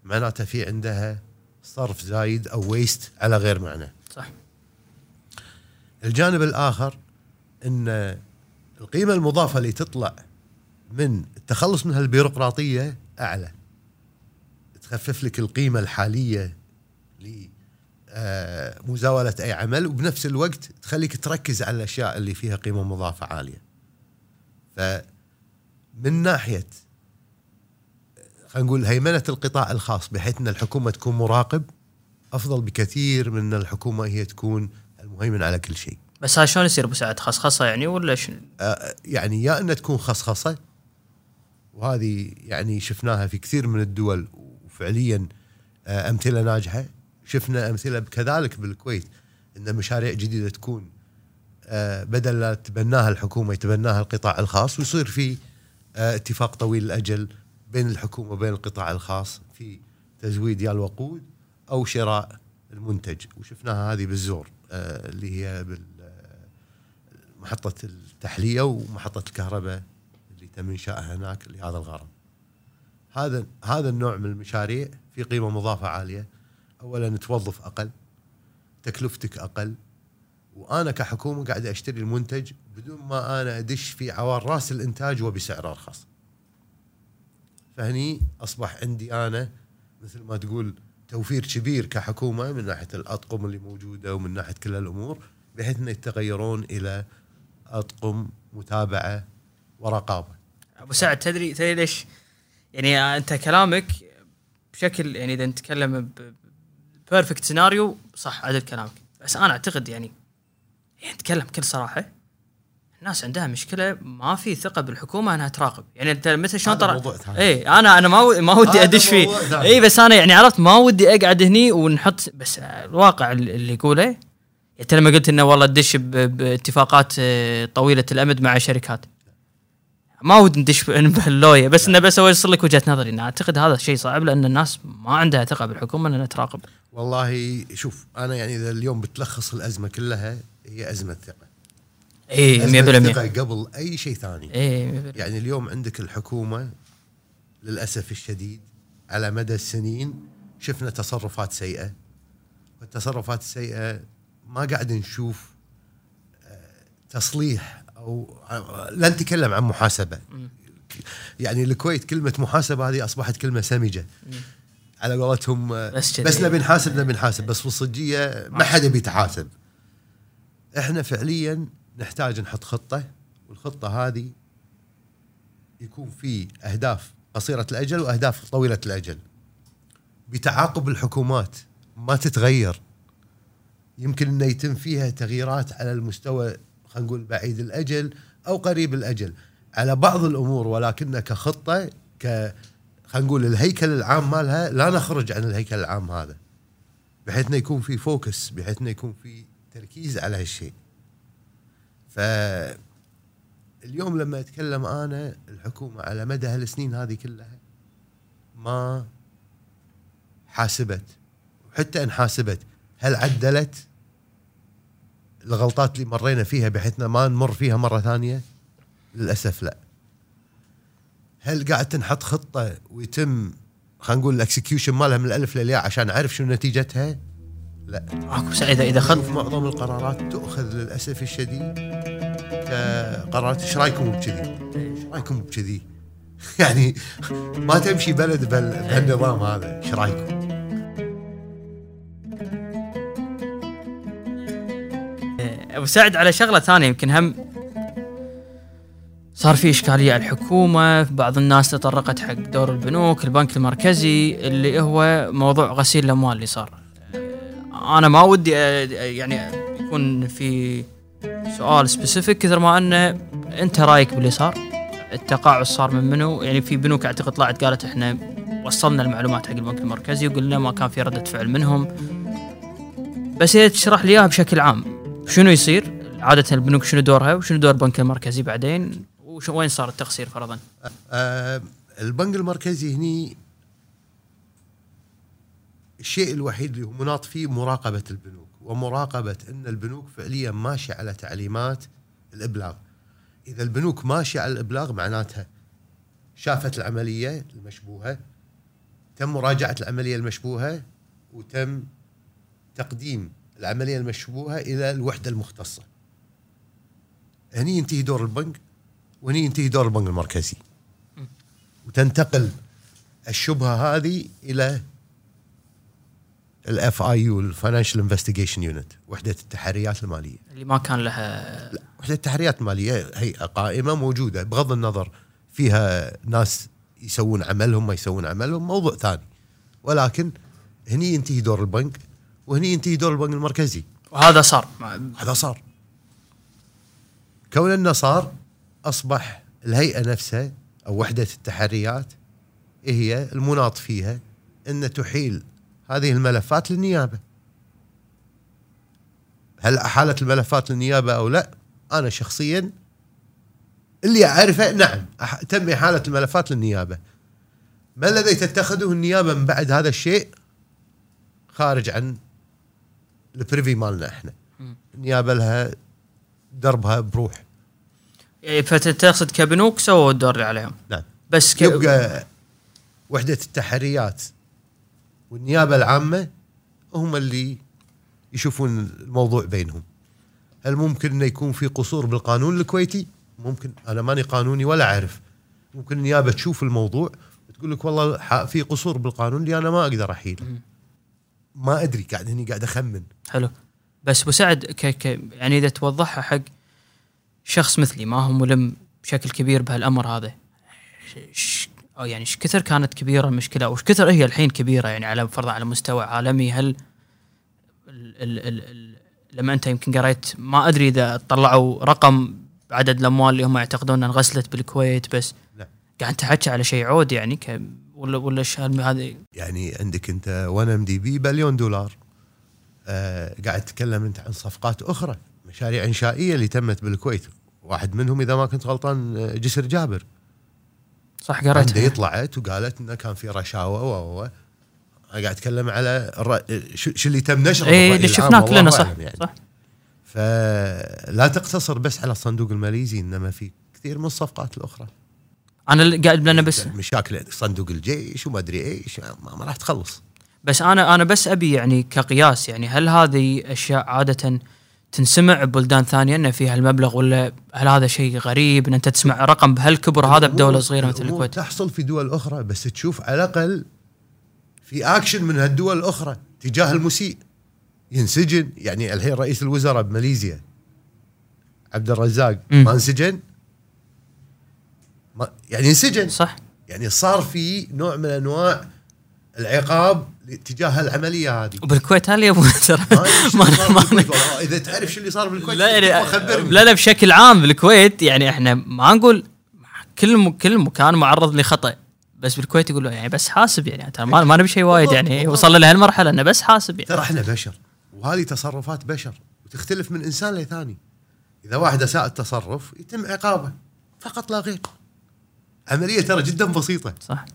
معناته في عندها صرف زايد أو ويست على غير معنى. صح. الجانب الآخر إن القيمة المضافة اللي تطلع من التخلص من هالبيروقراطيه أعلى. تخفف لك القيمة الحالية لمزاوله أي عمل وبنفس الوقت تخليك تركز على الأشياء اللي فيها قيمة مضافة عالية. فمن ناحية خلينا نقول هيمنة القطاع الخاص بحيث أن الحكومة تكون مراقب أفضل بكثير من أن الحكومة هي تكون المهيمن على كل شيء. بس هاي شلون يصير أبو سعد؟ خصخصة يعني ولا شنو؟ آه، يعني يا انها تكون خصخصة وهذه يعني شفناها في كثير من الدول وفعليا آه، أمثلة ناجحة. شفنا أمثلة كذلك بالكويت أن مشاريع جديدة تكون آه، بدل لا تبناها الحكومة يتبناها القطاع الخاص ويصير في اتفاق طويل الأجل بين الحكومة وبين القطاع الخاص في تزويد يا الوقود أو شراء المنتج وشفناها هذه بالزور آه، اللي هي بال محطة التحلية ومحطة الكهرباء اللي تم إنشائها هناك لهذا الغرض. هذا هذا النوع من المشاريع في قيمة مضافة عالية. أولا توظف أقل تكلفتك أقل وأنا كحكومة قاعد أشتري المنتج بدون ما أنا أدش في عوار رأس الإنتاج وبسعر أرخص. فهني أصبح عندي أنا مثل ما تقول توفير كبير كحكومة من ناحية الأطقم اللي موجودة ومن ناحية كل الأمور بحيث أن يتغيرون إلى أطقم متابعة ورقابه أبو سعد تدري تدري ليش؟ يعني أنت كلامك بشكل يعني إذا نتكلم perfect scenario صح عدل كلامك بس أنا أعتقد يعني يعني نتكلم بكل صراحة الناس عندها مشكلة ما في ثقة بالحكومة إنها تراقب. يعني أنت مثل شلون ترى. اي أنا أنا ما ودي ما ودي أدش فيه. اي بس أنا يعني عرفت ما ودي أقعد هني ونحط بس الواقع اللي يقوله يعني انت لما قلت إنه والله تدش باتفاقات آه، طويلة الأمد مع شركات. ما ودي ندش بهاللويه *laughs* بس إنه بس أوصل لك وجهة نظري. انه أعتقد هذا شيء صعب لأن الناس ما عندها ثقة بالحكومة إنها تراقب. والله شوف أنا يعني إذا اليوم بتلخص الأزمة كلها هي أزمة ثقة. اي أزمة 100% ثقه قبل أي شيء ثاني. اي يعني اليوم عندك الحكومة للأسف الشديد على مدى السنين شفنا تصرفات سيئة. والتصرفات السيئة ما قاعد نشوف آه، تصليح أو آه، لا نتكلم عن محاسبة. يعني الكويت كلمة محاسبة هذه أصبحت كلمة سمجة. على قولتهم آه، بس. بس نبي نحاسب نبي نحاسب. بس بالصجيه ما حدا بيتحاسب. إحنا فعليا نحتاج نحط خطة والخطة هذه يكون في أهداف قصيرة الأجل وأهداف طويلة الأجل. بتعاقب الحكومات ما تتغير. يمكن إنه يتم فيها تغييرات على المستوى خلينا نقول بعيد الأجل أو قريب الأجل. على بعض الأمور ولكنها كخطة ك خلينا نقول الهيكل العام مالها لا نخرج عن الهيكل العام هذا. بحيث إنه يكون في فوكس بحيث إنه يكون في تركيز على هالشيء. ف اليوم لما أتكلم أنا الحكومة على مدى هالسنين هذه كلها ما حاسبت وحتى إن حاسبت هل عدلت الغلطات اللي مرينا فيها بحيث ما نمر فيها مرة ثانية؟ للأسف لا. هل قاعد تنحط خطة ويتم خلينا نقول الاكسكيوشن مالها من الألف للياء عشان أعرف شو نتيجتها؟ لا. ماكو بس إذا اذا خذ معظم القرارات تؤخذ للأسف الشديد كقرارات إيش رأيكم بكذي؟ إيش رأيكم بكذي؟ *laughs* يعني ما تمشي بلد بهالنظام هذا، إيش رأيكم؟ أبو سعد على شغلة ثانية يمكن هم صار في إشكالية على الحكومة بعض الناس تطرقت حق دور البنوك البنك المركزي اللي هو موضوع غسيل الأموال اللي صار أنا ما ودي يعني يكون في سؤال سبيسيفيك كثر ما أنه أنت رأيك باللي صار التقاعس صار من منو؟ يعني في بنوك أعتقد طلعت قالت إحنا وصلنا المعلومات حق البنك المركزي وقلنا ما كان في ردة فعل منهم. بس هي تشرح لي إياها بشكل عام. شنو يصير؟ عادة البنوك شنو دورها وشنو دور البنك المركزي بعدين؟ وين صار التقصير فرضا؟ آه البنك المركزي هني الشيء الوحيد اللي هو مناط فيه مراقبة البنوك ومراقبة أن البنوك فعليا ماشية على تعليمات الإبلاغ. إذا البنوك ماشية على الإبلاغ معناتها شافت العملية المشبوهة تم مراجعة العملية المشبوهة وتم تقديم العملية المشبوهة إلى الوحدة المختصة. هني ينتهي دور البنك وهني ينتهي دور البنك المركزي. وتنتقل الشبهة هذه إلى ال FIU ال financial investigation unit وحدة التحريات المالية. اللي ما كان لها لا وحدة التحريات المالية هيئه قائمة موجودة بغض النظر فيها ناس يسوون عملهم ما يسوون عملهم موضوع ثاني. ولكن هني ينتهي دور البنك وهني ينتهي دور البنك المركزي. وهذا صار. هذا صار. كون أنه صار أصبح الهيئة نفسها أو وحدة التحريات هي المناط فيها إن تحيل هذه الملفات للنيابة. هل أحالت الملفات للنيابة أو لا؟ أنا شخصيا اللي أعرفه نعم تم إحالة الملفات للنيابة. ما الذي تتخذه النيابة من بعد هذا الشيء خارج عن البريفي مالنا إحنا. النيابة لها دربها بروح. يعني فتقصد كبنوك سووا الدور عليهم نعم بس ك... يبقى وحدة التحريات والنيابة العامة هم اللي يشوفون الموضوع بينهم. هل ممكن إنه يكون في قصور بالقانون الكويتي؟ ممكن. أنا ماني قانوني ولا أعرف. ممكن النيابة تشوف الموضوع وتقول لك والله في قصور بالقانون اللي أنا ما أقدر أحيله. ما أدري. قاعد هني قاعد أخمن. حلو. بس أبو سعد ك... ك... يعني إذا توضحها حق شخص مثلي ما هو ملم بشكل كبير بهالأمر هذا ش... أو يعني إيش كثر كانت كبيرة المشكلة أو إيش كثر هي الحين كبيرة يعني على فرضا على مستوى عالمي؟ هل ال ال ال ال لما أنت يمكن قريت ما أدري إذا طلعوا رقم عدد الأموال اللي هم يعتقدون إنها انغسلت بالكويت بس لا. قاعد تحكي على شيء عود يعني ك ولا ولا هذه يعني عندك أنت 1 ام دي بي بليون دولار. آه قاعد تتكلم أنت عن صفقات أخرى مشاريع إنشائية اللي تمت بالكويت. واحد منهم إذا ما كنت غلطان آه، جسر جابر. صح قريت عنده طلعت وقالت إنه كان في رشاوى و و قاعد أتكلم على الر... شو شو اللي تم نشره اي اللي شفناه كلنا صح يعني. صح. فلا تقتصر بس على الصندوق الماليزي إنما في كثير من الصفقات الأخرى. أنا قاعد أنا بس. مشاكل صندوق الجيش وما أدري إيش ما, ما راح تخلص. بس أنا أنا بس أبي يعني كقياس يعني هل هذه أشياء عادة تنسمع ببلدان ثانية إنه فيها المبلغ ولا هل هذا شيء غريب إن أنت تسمع رقم بهالكبر هذا بدولة صغيرة مثل الكويت؟ تحصل في دول أخرى بس تشوف على الأقل في اكشن من هالدول الأخرى تجاه المسيء ينسجن يعني الحين رئيس الوزراء بماليزيا عبد الرزاق م. ما انسجن ما يعني انسجن صح يعني صار في نوع من أنواع العقاب تجاه العملية هذه. وبالكويت هل يبون ترى؟ ما ما- بالكويت. إذا تعرف شو اللي صار بالكويت لا يعني خبرني. لا لا بشكل عام بالكويت يعني إحنا ما نقول كل م- كل مكان معرض لخطأ. بس بالكويت يقولوا يعني بس حاسب يعني ترى ما ما نبي شيء وايد يعني. وصلنا لهالمرحله إنه بس حاسب يعني. ترى إحنا بشر وهذه تصرفات بشر وتختلف من إنسان لثاني. إذا واحد اساء التصرف يتم عقابه فقط لا غير. عملية ترى جدا بسيطة. صح.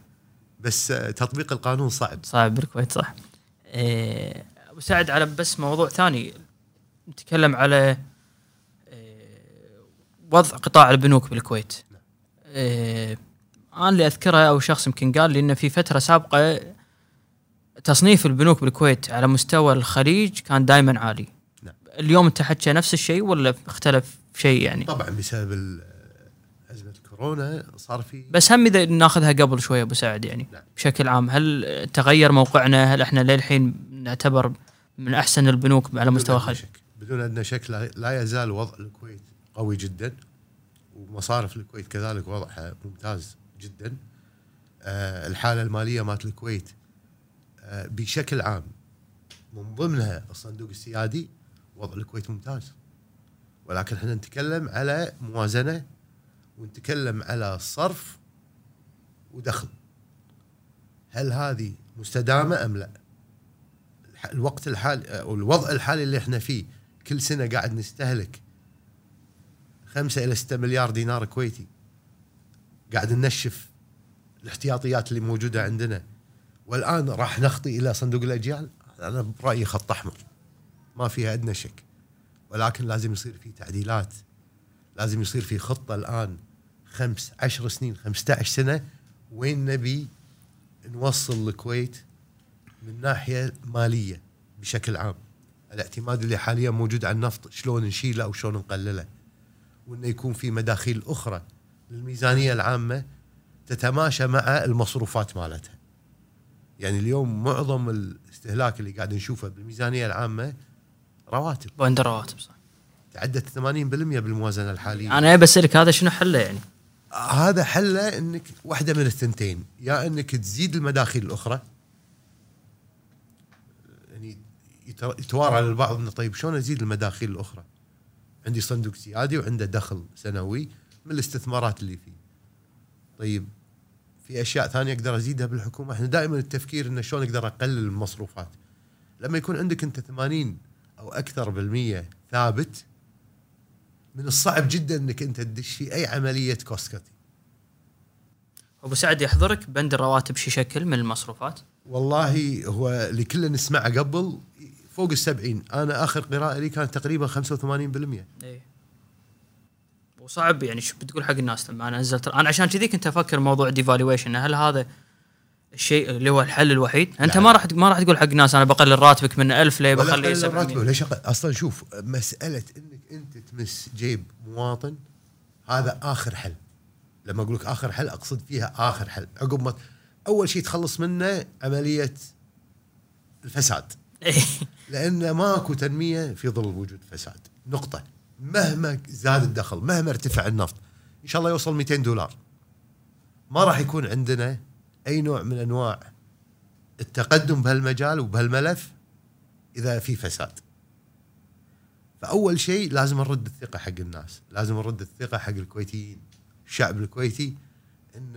بس تطبيق القانون صعب. صعب بالكويت صح. إيه، سعد على بس موضوع ثاني. نتكلم على إيه، وضع قطاع البنوك بالكويت. إيه، أنا اللي أذكره أو شخص يمكن قال لي انه في فترة سابقة تصنيف البنوك بالكويت على مستوى الخليج كان دائما عالي. نعم. اليوم أنت نفس الشيء ولا اختلف شيء يعني؟ طبعا بسبب كورونا صار في بس هم إذا ناخذها قبل شوي أبو سعد يعني نعم. بشكل عام هل تغير موقعنا؟ هل إحنا للحين نعتبر من أحسن البنوك على مستوى الخليج بدون أدنى شك لا- يزال وضع الكويت قوي جدا ومصارف الكويت كذلك وضعها ممتاز جدا. آه، الحالة المالية مالت الكويت آه، بشكل عام من ضمنها الصندوق السيادي وضع الكويت ممتاز. ولكن إحنا نتكلم على موازنة ونتكلم على صرف ودخل. هل هذه مستدامة أم لا؟ الوقت الحالي أو الوضع الحالي اللي إحنا فيه كل سنة قاعد نستهلك خمسة إلى ستة مليار دينار كويتي. قاعد ننشف الاحتياطيات اللي موجودة عندنا. والآن راح نخطي إلى صندوق الأجيال؟ أنا برأيي خط أحمر. ما فيها أدنى شك. ولكن لازم يصير في تعديلات. لازم يصير في خطة الآن خمس عشر سنين خمسة عشر سنة وين نبي نوصل الكويت من ناحية مالية بشكل عام. الاعتماد اللي حاليا موجود على النفط شلون نشيله أو شلون نقلله. وإنه يكون في مداخيل أخرى للميزانية العامة تتماشى مع المصروفات مالتها. يعني اليوم معظم الاستهلاك اللي قاعد نشوفه بالميزانية العامة رواتب. بند الرواتب صح تعدت 80% بالموازنة الحالية. أنا بسالك هذا شنو حله يعني هذا حله إنك واحدة من الثنتين يا إنك تزيد المداخيل الأخرى يعني يتوارى للبعض إنه طيب شلون أزيد المداخيل الأخرى؟ عندي صندوق سيادي وعنده دخل سنوي من الاستثمارات اللي فيه. طيب في أشياء ثانية أقدر أزيدها بالحكومة، إحنا دائما التفكير إنه شلون أقدر أقلل المصروفات. لما يكون عندك أنت 80 أو أكثر بالمية ثابت من الصعب جدا إنك أنت تدش في أي عملية cost cutting. أبو سعد يحضرك بند الرواتب شي شكل من المصروفات؟ والله هو اللي كلنا نسمعه قبل فوق السبعين. أنا آخر قراءة لي كانت تقريبا 85% اي وصعب يعني شو بتقول حق الناس لما أنا نزلت؟ أنا عشان كذي كنت أفكر موضوع ديفالويشن هل هذا الشيء اللي هو الحل الوحيد؟ أنت ما. راح ما راح تقول حق الناس أنا بقلل راتبك من 1000 ليه بخليه قلل راتبه. 700 ولا شغل أصلا شوف مسألة انك أنت تمس جيب مواطن هذا آخر حل. لما أقول لك آخر حل أقصد فيها آخر حل. عقب ما أول شيء تخلص منه عملية الفساد. *laughs* لأن ماكو تنمية في ظل وجود فساد. نقطة. مهما زاد الدخل مهما ارتفع النفط إن شاء الله يوصل 200 دولار. ما راح يكون عندنا أي نوع من أنواع التقدم بهالمجال وبهالملف إذا في فساد. فأول شيء لازم نرد الثقة حق الناس لازم نرد الثقة حق الكويتيين الشعب الكويتي إن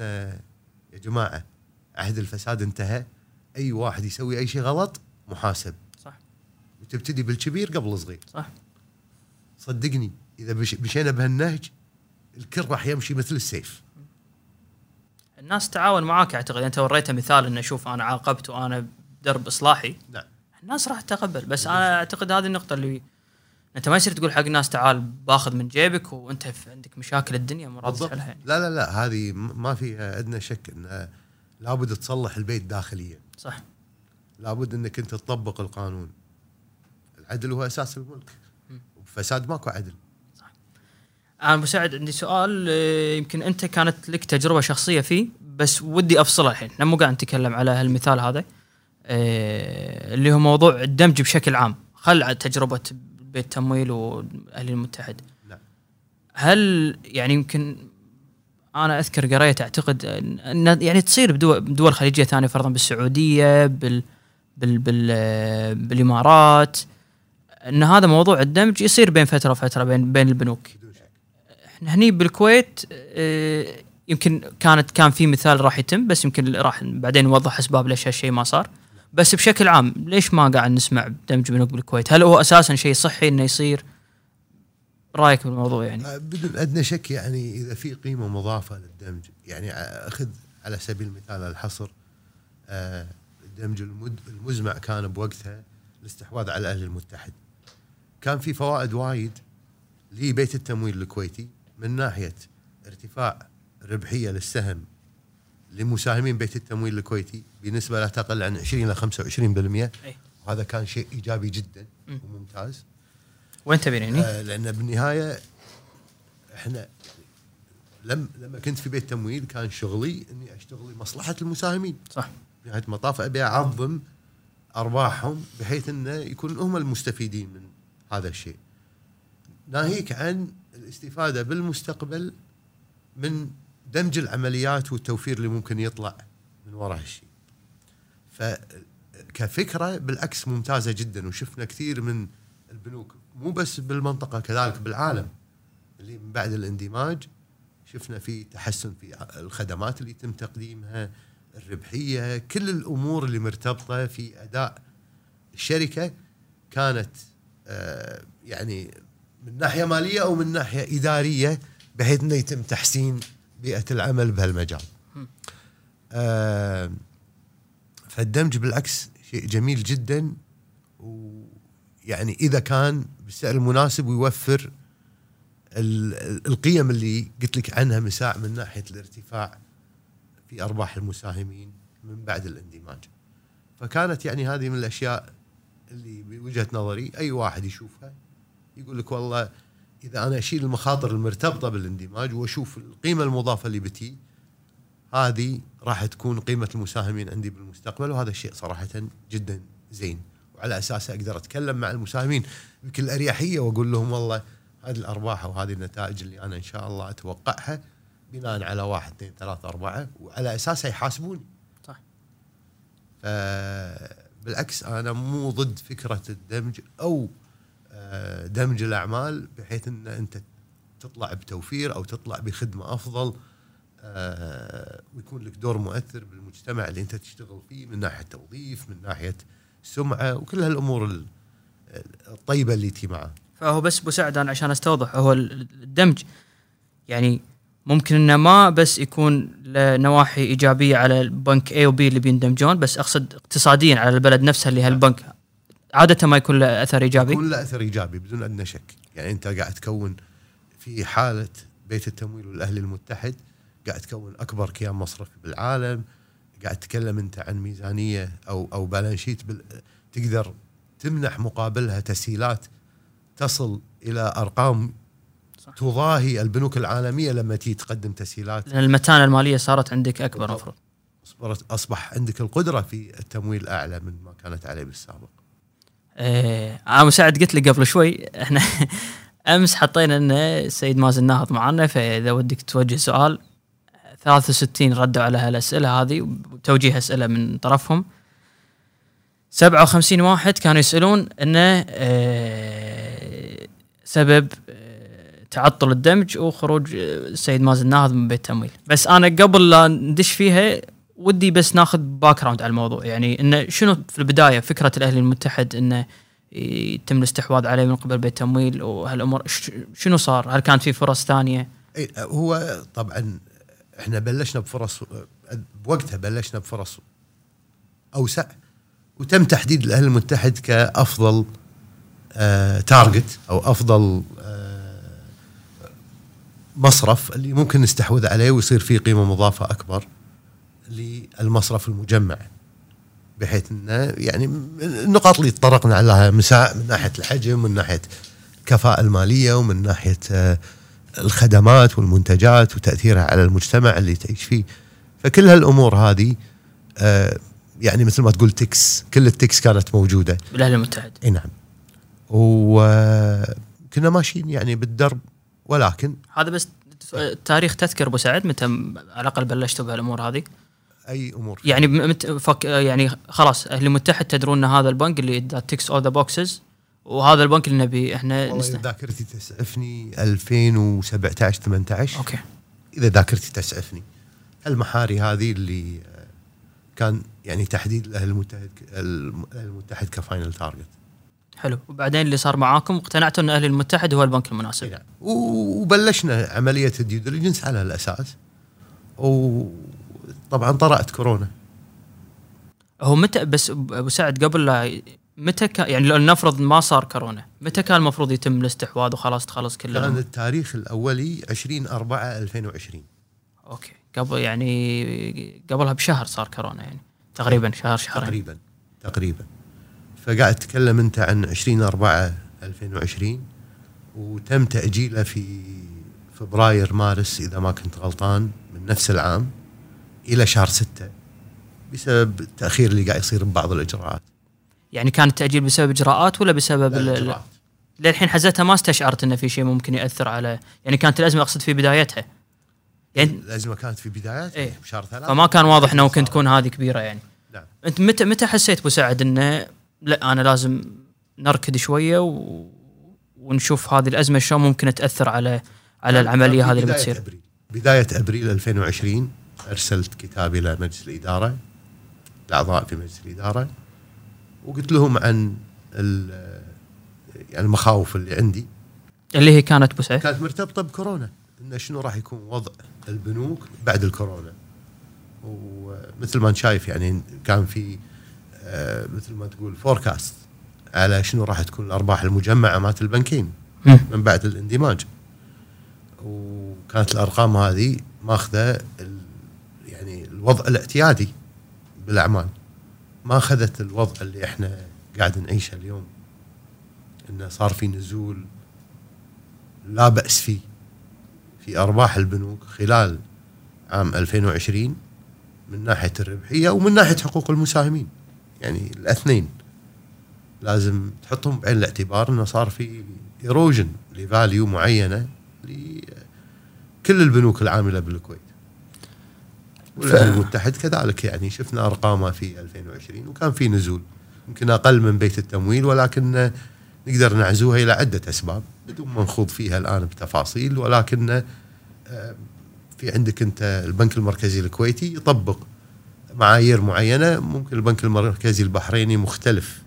يا جماعة عهد الفساد انتهى أي واحد يسوي أي شيء غلط محاسب. صح. وتبتدي بالكبير قبل الصغير. صح. صدقني إذا مشينا بهالنهج الكل راح يمشي مثل السيف. الناس تعاون معاك أعتقد. أنت وريته مثال إنه شوف أنا عاقبت وأنا بدرب إصلاحي. نعم. الناس راح تتقبل. بس أنا أعتقد هذه النقطة اللي أنت ما يصير تقول حق الناس تعال باخذ من جيبك وأنت في عندك مشاكل الدنيا ما راضي تحلها يعني. لا لا لا هذه ما فيها ادنى شك إن لابد تصلح البيت داخليا. صح. لابد إنك أنت تطبق القانون. العدل هو أساس الملك. وفساد ماكو عدل. أنا أبو سعد عندي سؤال آه، يمكن أنت كانت لك تجربة شخصية فيه بس ودي أفصلها الحين. إحنا مو قاعد نتكلم على هالمثال هذا. آه، اللي هو موضوع الدمج بشكل عام. خل على تجربة بيت التمويل والأهلي المتحد. نعم هل يعني يمكن أنا أذكر قريت أعتقد ان يعني تصير بدول, بدول خليجية ثانية فرضا بالسعودية بال بال بال بالإمارات. إن هذا موضوع الدمج يصير بين فترة وفترة بين بين البنوك. إحنا هني بالكويت آه، يمكن كانت كان في مثال راح يتم بس يمكن راح بعدين نوضح أسباب ليش هالشيء ما صار. بس بشكل عام ليش ما قاعد نسمع دمج بنوك بالكويت؟ هل هو أساسا شيء صحي إنه يصير؟ رأيك بالموضوع يعني؟ آه، بدون ادنى شك يعني إذا في قيمة مضافة للدمج يعني أخذ على سبيل المثال الحصر آه، الدمج المزمع كان بوقتها الاستحواذ على الاهلي المتحد كان في فوائد وايد لبيت التمويل الكويتي من ناحية ارتفاع ربحية للسهم لمساهمين بيت التمويل الكويتي بنسبه لا تقل عن 20 إلى 25% وهذا كان شيء إيجابي جدا وممتاز. وين تبين يعني؟ آه لأن بالنهاية إحنا لم لما كنت في بيت تمويل كان شغلي إني أشتغل لمصلحة المساهمين. صح. نهايه المطاف أبي أعظم ارباحهم بحيث انه يكون هم المستفيدين من هذا الشيء. ناهيك عن الاستفادة بالمستقبل من دمج العمليات والتوفير اللي ممكن يطلع من وراء هالشيء. فكفكرة بالعكس ممتازة جدا وشفنا كثير من البنوك مو بس بالمنطقة كذلك بالعالم اللي من بعد الاندماج شفنا في تحسن في الخدمات اللي يتم تقديمها الربحية كل الأمور اللي مرتبطة في أداء الشركة كانت آه، يعني من ناحية مالية أو من ناحية إدارية بحيث إنه يتم تحسين بيئة العمل بهالمجال. آه فالدمج بالعكس شيء جميل جدا ويعني إذا كان بالسعر المناسب ويوفر القيم اللي قلت لك عنها مساء من ناحية الارتفاع في أرباح المساهمين من بعد الاندماج. فكانت يعني هذه من الأشياء اللي بوجهة نظري أي واحد يشوفها يقول لك والله إذا أنا أشيل المخاطر المرتبطة بالاندماج وأشوف القيمة المضافة اللي بتي هذه راح تكون قيمة المساهمين عندي بالمستقبل وهذا الشيء صراحة جدا زين. وعلى اساسه أقدر أتكلم مع المساهمين بكل أريحية وأقول لهم والله هذه الأرباح وهذه النتائج اللي أنا إن شاء الله أتوقعها بناء على واحد اثنين ثلاثة أربعة وعلى أساسها يحاسبوني. صح. بالعكس أنا مو ضد فكرة الدمج أو آه، دمج الأعمال بحيث إن أنت تطلع بتوفير أو تطلع بخدمة أفضل. آه، ويكون لك دور مؤثر بالمجتمع اللي انت تشتغل فيه من ناحية توظيف من ناحية سمعة وكل هالأمور الطيبة اللي تي معه. فهو بس أبو سعد أنا عشان أستوضح هو الدمج. يعني ممكن إنه ما بس يكون نواحي إيجابية على البنك اي وبي اللي بيندمجون بس أقصد اقتصاديا على البلد نفسها اللي هالبنك عادة ما يكون له أثر إيجابي. يكون له أثر إيجابي بدون ادنى شك. يعني أنت قاعد تكون في حالة بيت التمويل والاهلي المتحد قاعد تكون أكبر كيان مصرفي بالعالم قاعد تتكلم أنت عن ميزانية أو أو بالانس شيت تقدر تمنح مقابلها تسهيلات تصل إلى أرقام صح. تضاهي البنوك العالمية لما تيجي تقدم تسهيلات. لأن المتانة المالية صارت عندك أكبر المفروض أصبح عندك القدرة في التمويل أعلى من ما كانت عليه بالسابق. إيه أنا مساعد قلت لي قبل شوي إحنا *laughs* أمس حطينا إن السيد مازن ناهض معنا فإذا ودك توجه سؤال 63 ردوا على هالأسئلة هذه وتوجيه أسئلة من طرفهم 57 واحد كانوا يسألون انه آه سبب آه تعطل الدمج وخروج السيد مازن ناهض من بيت التمويل بس أنا قبل لا ندش فيها ودي بس ناخذ back على الموضوع يعني انه شنو في البداية فكرة الأهلي المتحد انه يتم الاستحواذ عليه من قبل بيت تمويل وهالأمور شنو صار؟ هل كانت في فرص ثانية؟ هو طبعا إحنا بلشنا بفرص بوقتها بلشنا بفرص أوسع وتم تحديد الاهلي المتحد كأفضل آه target أو أفضل آه مصرف اللي ممكن نستحوذ عليه ويصير فيه قيمة مضافة أكبر للمصرف المجمع بحيث إنه يعني النقاط اللي تطرقنا مساء من ناحية الحجم من ناحية الكفاءه المالية ومن ناحية آه، الخدمات والمنتجات وتأثيرها على المجتمع اللي تعيش فيه. فكل هالأمور هذه آه، يعني مثل ما تقول تكس كل التكس كانت موجودة. بالاهلي المتحد. إي نعم. وكنا ماشيين يعني بالدرب ولكن هذا بس التاريخ تذكر أبو سعد متى على الأقل بلشتوا بهالأمور هذه؟ أي أمور؟ يعني مت فك يعني خلاص أهل المتحد تدرون إن هذا البنك اللي ticks all the boxes وهذا البنك اللي نبي إحنا والله نست... اذا ذاكرتي تسعفني 2017 18 أوكي. إذا ذاكرتي تسعفني. المحاري هذه اللي آه، كان يعني تحديد الاهلي المتحد الم- الأهلي المتحد ك final target. حلو. وبعدين اللي صار معاكم اقتنعتوا إن أهل المتحد هو البنك المناسب. نعم. وبلشنا عملية ال due diligence على الاساس وطبعا طرأت كورونا. هو متى؟ بس أبو سعد قبل لا متى كان يعني لو نفرض ما صار كورونا متى كان المفروض يتم الاستحواذ وخلاص تخلص كل كان؟ التاريخ الأولي 20 4 2020 أوكي. قبل يعني قبلها بشهر صار كورونا يعني. تقريبا شهر شهرين. تقريبا تقريبا. فقاعد تتكلم أنت عن 20 4 2020 وتم تأجيله في فبراير مارس إذا ما كنت غلطان من نفس العام إلى شهر 6 بسبب التاخير اللي قاعد يصير ببعض الإجراءات. يعني كان التاجيل بسبب إجراءات ولا بسبب لا، ال- ال- الإجراءات. للحين حزتها ما استشعرت انه في شيء ممكن يأثر على يعني كانت الأزمة أقصد في بدايتها. يعني الأزمة كانت في بدايات إيه. بشهر ثلاثة. فما كان واضح إنه ممكن تكون هذه كبيرة يعني. نعم أنت متى متى حسيت أبو سعد إنه لا أنا لازم نركد شوية و... ونشوف هذه الأزمة شلون ممكن تأثر على على العملية هذه اللي بتصير؟ أبريل. بداية أبريل 2020 أرسلت كتاب إلى مجلس الإدارة الأعضاء في مجلس الإدارة. وقلت لهم عن ال- يعني المخاوف اللي عندي. اللي هي كانت ابو سعد كانت مرتبطة بكورونا إن شنو راح يكون وضع البنوك بعد الكورونا. ومثل ما أنت شايف يعني كان في آه، مثل ما تقول فوركاست على شنو راح تكون الأرباح المجمعة مات البنكين. من بعد الاندماج. وكانت الأرقام هذه ماخذة يعني الوضع الاعتيادي بالأعمال. ما أخذت الوضع اللي إحنا قاعد نعيشه اليوم انه صار في نزول لا بأس فيه في أرباح البنوك خلال عام 2020 من ناحية الربحية ومن ناحية حقوق المساهمين يعني الاثنين لازم تحطهم بعين الاعتبار إنه صار في erosion ل value معينة لكل البنوك العاملة بالكويت. والاهلي المتحد كذلك يعني. شفنا أرقامه في 2020 وكان في نزول يمكن أقل من بيت التمويل ولكن نقدر نعزوها إلى عدة أسباب بدون ما نخوض فيها الآن بتفاصيل. ولكن آه، في عندك أنت البنك المركزي الكويتي يطبق معايير معينة. ممكن البنك المركزي البحريني مختلف.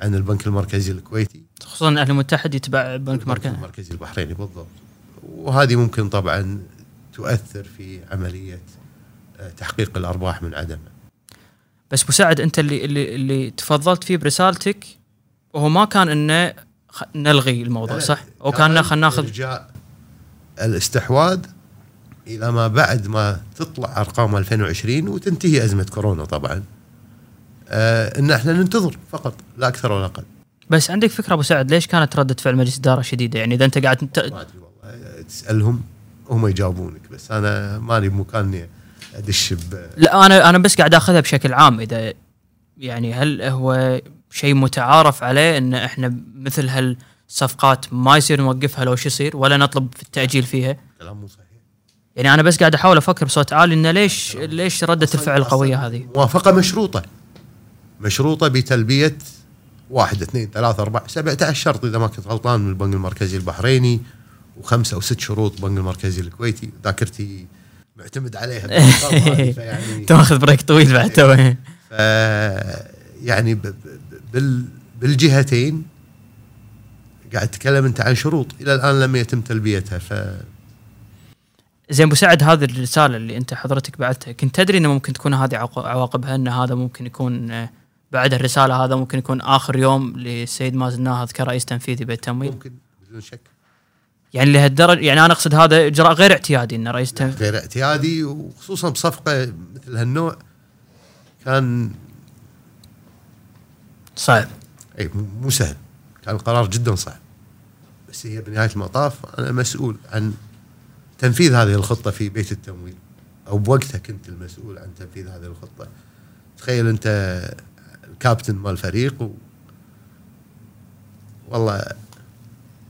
عن البنك المركزي الكويتي. خصوصا الاهلي المتحد يتبع بنك البنك مركزي المركزي البحريني بالضبط. وهذه ممكن طبعا تؤثر في عملية آه، تحقيق الارباح من عدمها بس سعد أنت اللي اللي اللي تفضلت فيه برسالتك وهو ما كان إنه نلغي الموضوع صح؟ أو كان خلينا ناخذ الاستحواذ إلى ما بعد ما تطلع أرقام 2020 وتنتهي أزمة كورونا طبعا آه إن إحنا ننتظر فقط لا أكثر ولا أقل بس عندك فكرة أبو سعد ليش كانت ردة فعل مجلس الاداره شديدة؟ يعني إذا أنت قاعد ت... ما أدري والله تسألهم هم يجاوبونك بس أنا ماني بمكان اني أدش ب لا أنا أنا بس قاعد آخذها بشكل عام. إذا يعني هل هو شيء متعارف عليه إن إحنا مثل هالصفقات ما يصير نوقفها لو شو يصير؟ ولا نطلب في التأجيل فيها؟ كلام مو صحيح. يعني أنا بس قاعد أحاول أفكر بصوت عالي انه ليش ليش ردة الفعل القوية هذه؟ موافقة مشروطة. مشروطة بتلبية واحد اثنين ثلاثة أربعة 17 شرط إذا ما كنت غلطان من البنك المركزي البحريني وخمسة أو ست شروط البنك المركزي الكويتي. ذاكرتي معتمد عليها *laughs* فيعني انت ماخذ break طويل بعد تو ف يعني بالجهتين قاعد تتكلم أنت عن شروط إلى الآن لم يتم تلبيتها ف زين أبو سعد هذه الرسالة اللي أنت حضرتك بعتها كنت تدري إنه ممكن تكون هذه عواقبها إن هذا ممكن يكون آه، بعد الرسالة هذا ممكن يكون آخر يوم للسيد مازن ناهض كرئيس تنفيذي بالتمويل ممكن بدون شك. يعني لهالدرجه يعني أنا أقصد هذا إجراء غير اعتيادي إن رئيس تنفيذي غير اعتيادي وخصوصا بصفقة مثل هالنوع كان صعب. إي مو- سهل. كان القرار جدا صعب. بس هي بنهاية المطاف أنا مسؤول عن تنفيذ هذه الخطة في بيت التمويل. أو بوقتها كنت المسؤول عن تنفيذ هذه الخطة. تخيل أنت الكابتن مال الفريق و... والله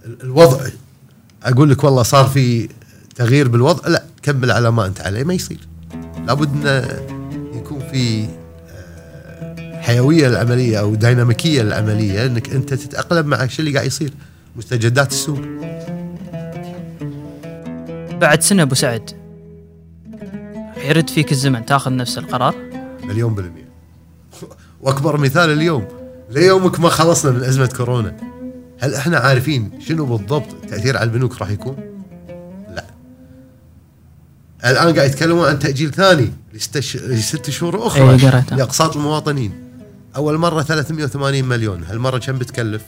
ال- الوضع أقول لك والله صار في تغيير بالوضع. لا كمل على ما أنت عليه ما يصير. لابد انه يكون في آه، حيوية للعمليه أو ديناميكية للعمليه أنك أنت تتأقلم مع الشيء اللي قاعد يصير. مستجدات السوق. بعد سنة أبو سعد يرد فيك الزمن تاخذ نفس القرار؟ مليون بالمية. *laughs* وأكبر مثال اليوم. ليومك ما خلصنا من أزمة كورونا. هل إحنا عارفين شنو بالضبط التاثير على البنوك راح يكون؟ لا الآن قاعد يتكلمون عن تأجيل ثاني لست لست شهور أخرى قريتها. لإقساط المواطنين أول مرة 380 مليون هالمره كم بتكلف؟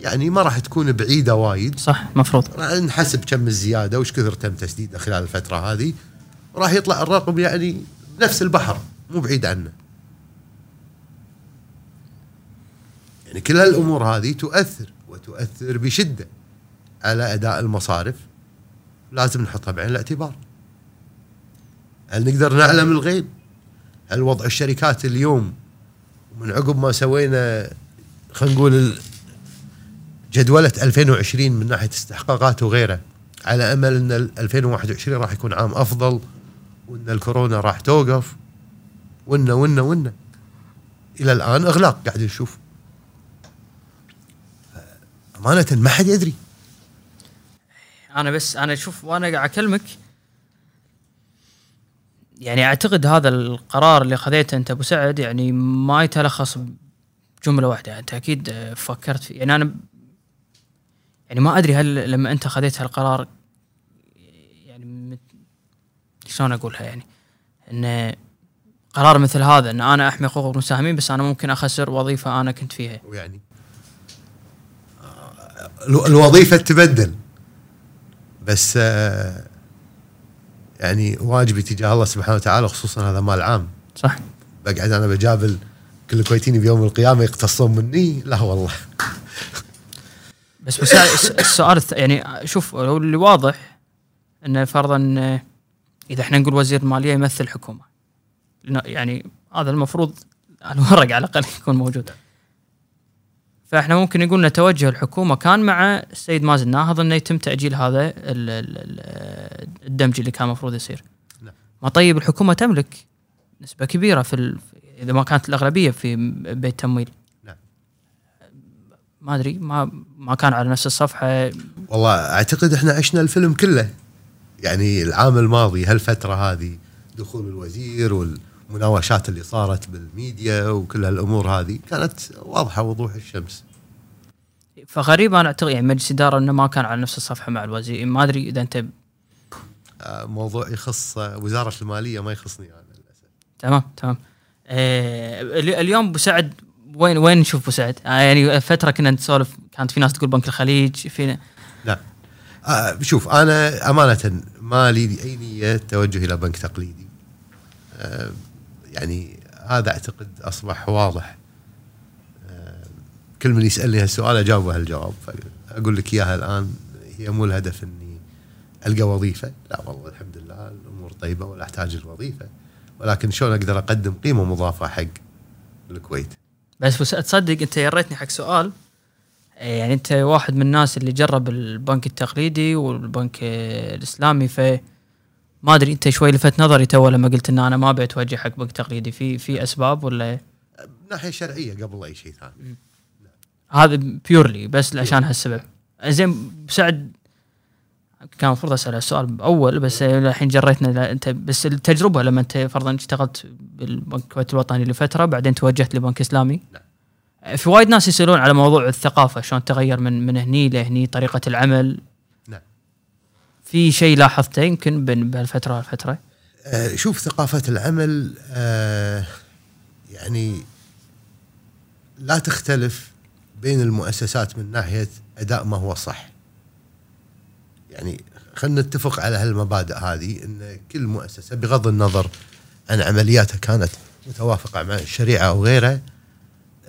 يعني ما راح تكون بعيدة وايد صح مفروض راح نحسب كم الزيادة وش كثر تم تسديده خلال الفترة هذه راح يطلع الرقم يعني نفس البحر مو بعيد عنه يعني كل هالأمور هذه تؤثر وتؤثر بشدة على أداء المصارف. لازم نحطها بعين الاعتبار. هل نقدر نعلم الغيب؟ هل وضع الشركات اليوم من عقب ما سوينا خلينا نقول جدولة 2020 من ناحية استحقاقات وغيره على أمل أن ال 2021 راح يكون عام أفضل وأن الكورونا راح توقف وأن وأن وأن. إلى الآن إغلاق قاعد نشوف. أمانة ما حد يدري. أنا بس أنا أشوف وأنا قاعد أكلمك يعني أعتقد هذا القرار اللي خذيته أنت أبو سعد يعني ما يتلخص بجملة واحدة. أنت أكيد فكرت فيه يعني أنا يعني ما أدري هل لما أنت خذيت هالقرار يعني مت- شلون أقولها يعني؟ إن قرار مثل هذا إن أنا أحمي حقوق المساهمين بس أنا ممكن أخسر وظيفة أنا كنت فيها. ويعني الو- الوظيفة تبدل. بس آه، يعني واجبي تجاه الله سبحانه وتعالى خصوصا هذا مال عام. صح. بقعد أنا بجابل كل الكويتيين بيوم القيامة يقتصون مني؟ لا والله. بس بس الس- السؤال يعني شوف هو اللي واضح إنه فرضا آه، إذا إحنا نقول وزير الماليه يمثل الحكومة لأنه يعني هذا المفروض الورق على الأقل يكون موجود. فاحنا ممكن نقول ان توجه الحكومة كان مع السيد مازن ناهض انه يتم تأجيل هذا ال- ال- ال- الدمج اللي كان المفروض يصير نعم. ما طيب الحكومة تملك نسبة كبيرة في ال... إذا ما كانت الأغلبية في بيت تمويل نعم. ما أدري ما ما كان على نفس الصفحة والله أعتقد إحنا عشنا الفيلم كله يعني العام الماضي هالفترة هذه دخول الوزير والمناوشات اللي صارت بالميديا وكل هالأمور هذه كانت واضحة وضوح الشمس. فغريب أنا أعتقد يعني مجلس إدارة إنه ما كان على نفس الصفحة مع الوزير. ما أدري إذا أنت آه، موضوع يخص آه، وزارة المالية ما يخصني أنا للأسف. تمام تمام. آه ال- اليوم أبو سعد وين وين نشوف أبو سعد؟ آه يعني فترة كنا نسولف كانت في ناس تقول بنك الخليج في لا. آه شوف أنا أمانة ما لي أي نية توجه إلى بنك تقليدي. آه يعني هذا أعتقد أصبح واضح. آه كل من يسألني هالسؤال أجاوبه هالجواب. فاقول لك إياها الآن هي مو الهدف إني ألقى وظيفة. لا والله الحمد لله الأمور طيبة ولا أحتاج الوظيفه ولكن شلون أقدر أقدم قيمة مضافه حق الكويت؟ بس تصدق أنت يريتني حق سؤال. آه، يعني أنت واحد من الناس اللي جرب البنك التقليدي والبنك الإسلامي ف ما أدري أنت شوي لفت نظري تو لما قلت إن أنا ما أبي أتوجه حق بنك تقليدي. في في أسباب ولا؟ ناحية شرعية قبل أي شيء ثاني. هذا بيورلي بس عشان هالسبب. زين سعد كان المفروض أسأل السؤال اول بس الحين جريتنا لا، أنت بس التجربة لما أنت فرضا اشتغلت بالبنك الوطني لفترة بعدين توجهت لبنك إسلامي. في وايد ناس يسألون على موضوع الثقافة شلون تغير من من هني لهني طريقة العمل. نعم في شيء لاحظته يمكن بين بهالفترة والفترة؟ آه، شوف ثقافة العمل آه، يعني لا تختلف بين المؤسسات من ناحية أداء ما هو صح. يعني خلينا نتفق على هالمبادئ هذه أن كل مؤسسة بغض النظر عن عملياتها كانت متوافقة مع الشريعة أو غيرها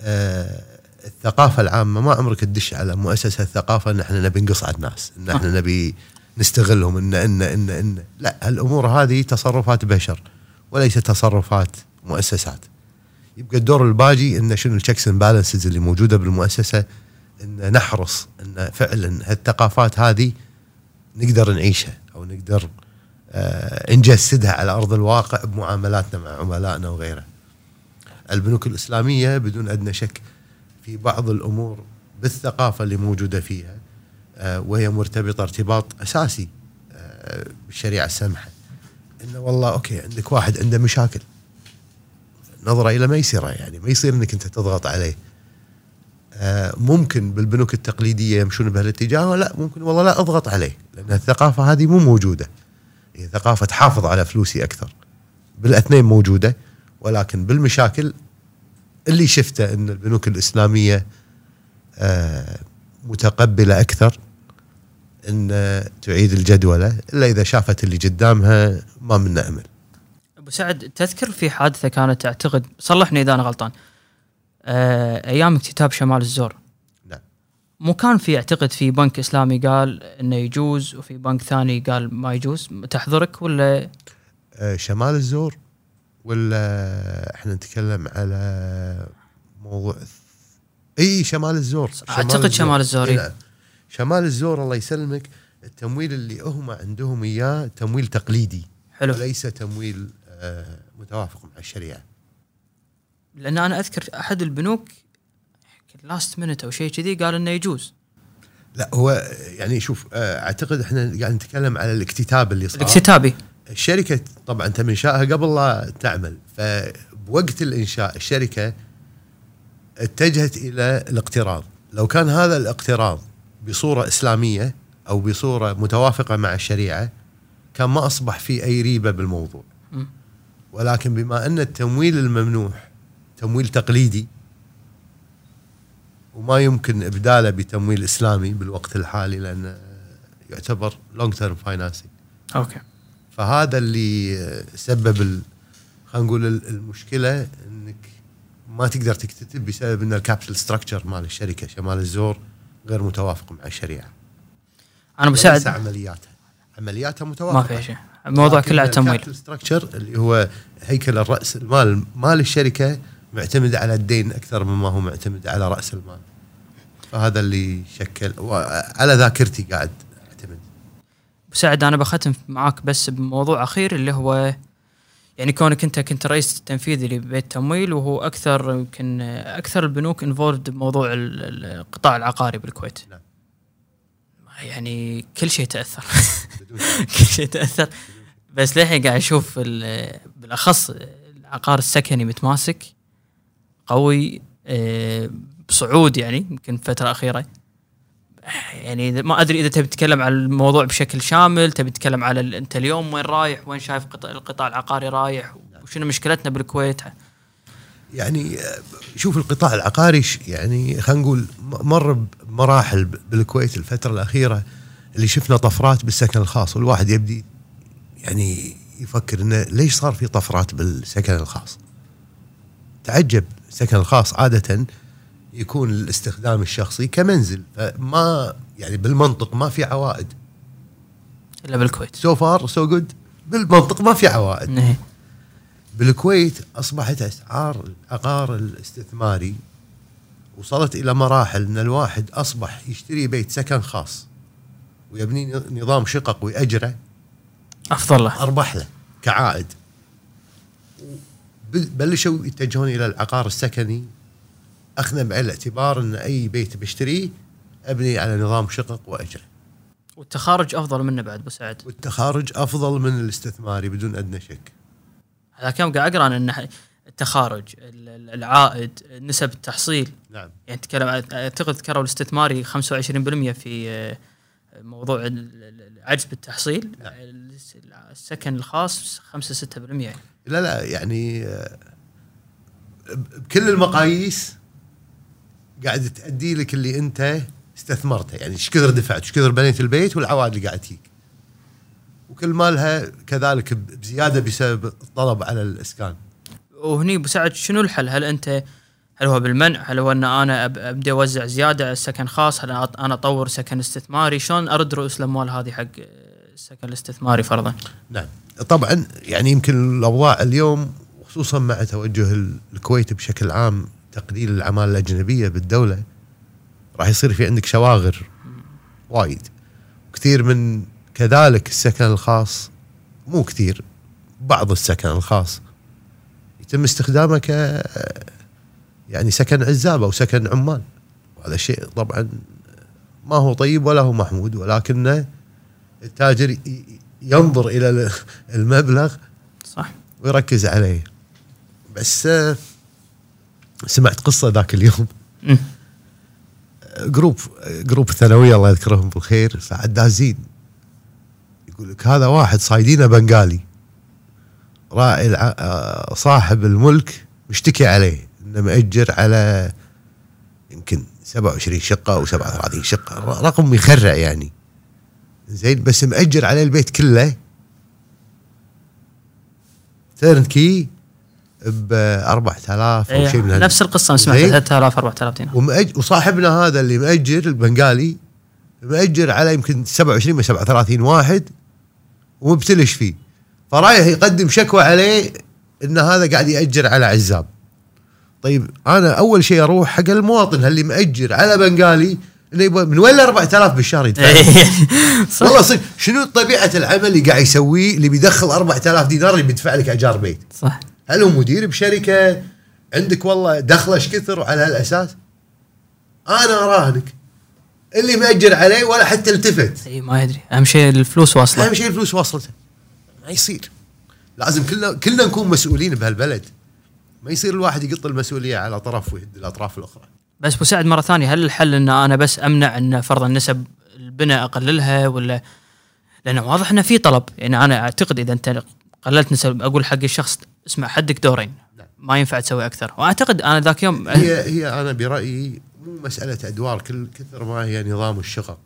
آه، الثقافة العامة ما عمرك تدش على مؤسسة الثقافة إن إحنا نبي نقصعد ناس إن إحنا نبي نستغلهم ان ان ان ان لا هالأمور هذه تصرفات بشر وليس تصرفات مؤسسات يبقى الدور الباجي إن شنو ال checks and balances اللي موجودة بالمؤسسة إن نحرص إن فعلا هالثقافات هذه نقدر نعيشها أو نقدر آه، نجسدها على أرض الواقع بمعاملاتنا مع عملائنا وغيره. البنوك الإسلامية بدون أدنى شك في بعض الأمور بالثقافة اللي موجودة فيها وهي مرتبطة ارتباط أساسي آه، بالشريعه السمحه. إنه والله أوكي عندك واحد عنده مشاكل نظرة إلى ميسره يعني ما يصير إنك أنت تضغط عليه. آه، ممكن بالبنوك التقليدية يمشون بهالاتجاه لا ممكن والله لا أضغط عليه لأن الثقافة هذه مو موجودة. هي ثقافة تحافظ على فلوسي أكثر. بالأثنين موجودة ولكن بالمشاكل اللي شفته إن البنوك الإسلامية آه، متقبلة أكثر إن تعيد الجدولة إلا إذا شافت اللي قدامها ما منه أمل. أبو سعد تذكر في حادثة كانت أعتقد صلحني إذا أنا غلطان. آه، أيام اكتتاب شمال الزور. نعم. مو كان في أعتقد في بنك إسلامي قال إنه يجوز وفي بنك ثاني قال ما يجوز. تحضرك ولا؟ آه، شمال الزور ولا إحنا نتكلم على موضوع إي شمال الزور. شمال الزور، إي إي. شمال الزور الله يسلمك. التمويل اللي هم عندهم إياه تمويل تقليدي حلو. وليس تمويل آه، متوافق مع الشريعة. لأن أنا أذكر أحد البنوك last minute أو شيء كذي قال إنه يجوز. لا هو يعني شوف آه، أعتقد إحنا قاعد نتكلم على الاكتتاب اللي صار. الاكتتابي. الشركة طبعا تم انشائها قبل لا تعمل. فبوقت الإنشاء الشركة اتجهت إلى الاقتراض لو كان هذا الاقتراض بصورة إسلامية أو بصورة متوافقة مع الشريعة كان ما أصبح في أي ريبة بالموضوع. ولكن بما أن التمويل الممنوح تمويل تقليدي وما يمكن إبداله بتمويل إسلامي بالوقت الحالي لأنه يعتبر long term financing okay. فهذا اللي سبب خلينا نقول ال- المشكلة إنك ما تقدر تكتتب بسبب إن ال capital structure مال الشركة شمال الزور غير متوافق مع الشريعة. أما شسمه عملياتها عملياتها متوافقة. ما في شيء. الموضوع كله على التمويل structure اللي هو هيكل الرأس المال مال الشركة معتمد على الدين أكثر مما هو معتمد على رأس المال. فهذا اللي شكل على ذاكرتي قاعد أعتمد. سعد أنا بختم معاك بس بموضوع أخير اللي هو يعني كونك انت كنت رئيس التنفيذي لبيت التمويل وهو أكثر يمكن أكثر البنوك انفولد بموضوع ال- ال- القطاع العقاري بالكويت نعم. يعني كل شيء تأثر. *laughs* كل شيء تأثر بس للحين قاعد أشوف ال- بالأخص العقار السكني متماسك قوي آه، بصعود يعني يمكن الفترة الاخيره يعني ما أدري إذا تبي تتكلم عن الموضوع بشكل شامل تبي تتكلم على أنت اليوم وين رايح؟ وين شايف قطاع القطاع العقاري رايح؟ وشنو مشكلتنا بالكويت؟ يعني آه، شوف القطاع العقاري يعني خلينا نقول مر بمراحل بالكويت الفترة الأخيرة اللي شفنا طفرات بالسكن الخاص والواحد يبدي يعني يفكر إنه ليش صار في طفرات بالسكن الخاص؟ تعجب السكن الخاص عادة يكون للاستخدام الشخصي كمنزل فما يعني بالمنطق ما في عوائد. إلا بالكويت. so far so good بالمنطق ما في عوائد. نهي. بالكويت أصبحت أسعار العقار الاستثماري وصلت إلى مراحل إن الواحد أصبح يشتري بيت سكن خاص ويبني نظام شقق ويأجره أفضل له. أربح له كعائد. بل- بلشوا يتجهون إلى العقار السكني اخذا بعين الاعتبار إن أي بيت بشتريه ابني على نظام شقق واجره والتخارج أفضل منه بعد أبو سعد. والتخارج أفضل من الاستثماري بدون أدنى شك. هذا كم قاعد أقرأ إن التخارج ال- ال- العائد نسب التحصيل. نعم. يعني تكلم أعتقد ذكروا الاستثماري 25% في آه، موضوع ال- ال- العجز بالتحصيل. نعم. الس- السكن الخاص 5 6% يعني لا لا يعني آه، بكل المقاييس قاعد تأدي لك اللي أنت استثمرته يعني إيش كثر دفعت إيش كثر بنيت البيت والعوائد اللي قاعد تجيك وكل مالها كذلك بزيادة بسبب الطلب على الإسكان وهني أبو سعد شنو الحل؟ هل أنت هل هو بالمنع؟ هل هو أن أنا ابدا أوزع زيادة على السكن خاص؟ هل أنا أطور سكن استثماري؟ شلون أرد رؤوس الأموال هذه حق السكن الاستثماري فرضا؟ نعم طبعا يعني يمكن الأوضاع اليوم خصوصا مع توجه ال- الكويت بشكل عام تقليل العماله الأجنبية بالدولة راح يصير في عندك شواغر وايد. كثير من كذلك السكن الخاص مو كثير بعض السكن الخاص يتم استخدامه ك يعني سكن عزاب أو سكن عمال. وهذا شيء طبعا ما هو طيب ولا هو محمود ولكن التاجر ينظر إلى المبلغ صح. ويركز عليه. بس سمعت قصة ذاك اليوم. group group الثانويه الله يذكرهم بالخير فعدازين يقول لك هذا واحد صايدينه بنغالي. راعي. آه، صاحب الملك مشتكي عليه إنه مأجر على يمكن 27 شقة أو 37 شقة. رقم يخرع يعني. زين بس مأجر عليه البيت كله. تيرن كي ب 4000 أو شيء من إيه هال- نفس القصة سمعت زين؟ 3000 4000 دينار. ومأج... وصاحبنا هذا اللي مأجر البنغالي مأجر على يمكن 27 من 37 واحد ومبتلش فيه. فرايح يقدم شكوى عليه إن هذا قاعد يأجر على عزاب. طيب أنا أول شيء أروح حق المواطن اللي مأجر على بنغالي إنه يبغى من وين ال 4000 بالشهر يدفع؟ إيه. *laughs* والله صدق شنو طبيعة العمل اللي قاعد يسويه اللي بيدخل 4000 دينار اللي بيدفع لك إيجار بيت؟ صح. هل هو مدير بشركة؟ عندك والله دخلة إيش كثر وعلى هالأساس؟ أنا أراهنك. اللي مأجر عليه ولا حتى التفت. إي ما يدري. أهم شيء الفلوس أهم واصله شيء الفلوس وصلته ما يصير. لازم كلنا كلنا نكون مسؤولين بهالبلد. ما يصير الواحد يقط المسؤولية على طرف ويهد الأطراف الأخرى. بس أبو سعد مرة ثانية هل الحل إن أنا بس أمنع إن فرضا نسب البناء أقللها ولا لأن واضح إنه في طلب. يعني أنا أعتقد إذا أنت قللت نسب. أقول حق الشخص اسمع حدك دورين. نعم. ما ينفع تسوي أكثر. وأعتقد أنا ذاك يوم هي هي أنا برأيي مو مسألة أدوار كل كثر ما هي نظام الشقق.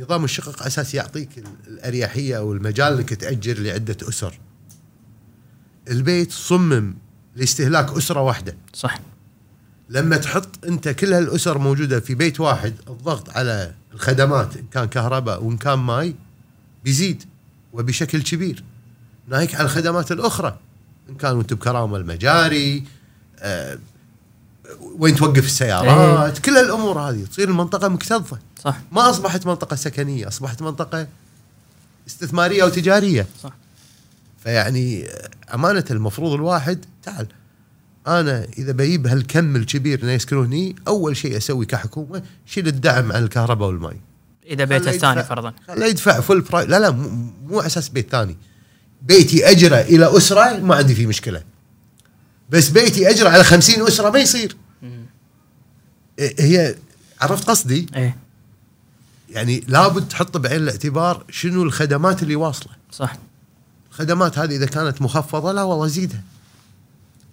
نظام الشقق أساس يعطيك ال- الأريحية أو المجال إنك تأجر لعدة أسر. البيت صمم لاستهلاك أسرة واحدة. صح. لما تحط أنت كل هالأسر موجودة في بيت واحد الضغط على الخدمات إن كان كهرباء وإن كان ماي بيزيد وبشكل كبير. ناهيك على الخدمات الأخرى. إن كان وانت بكرامة المجاري آه وين توقف السيارات كل الأمور هذه تصير المنطقة مكتظة. صح. ما أصبحت منطقة سكنية أصبحت منطقة استثمارية وتجاريه صح. فيعني أمانة المفروض الواحد تعال أنا إذا بجيب هالكم الكبير إنه يسكنوا هني أول شيء أسوي كحكومة شيل الدعم عن الكهرباء والماء. إذا بيته يدفع- فرضا. لا يدفع فول براي لا لا مو, مو أساس بيت ثاني. بيتي اجره إلى أسرة ما عندي فيه مشكلة. بس بيتي اجره على خمسين أسرة ما يصير. إيه، هي عرفت قصدي؟ إيه. يعني لابد تحط بعين الاعتبار شنو الخدمات اللي واصلة. صح. الخدمات هذه إذا كانت مخفضة لا والله زيدها.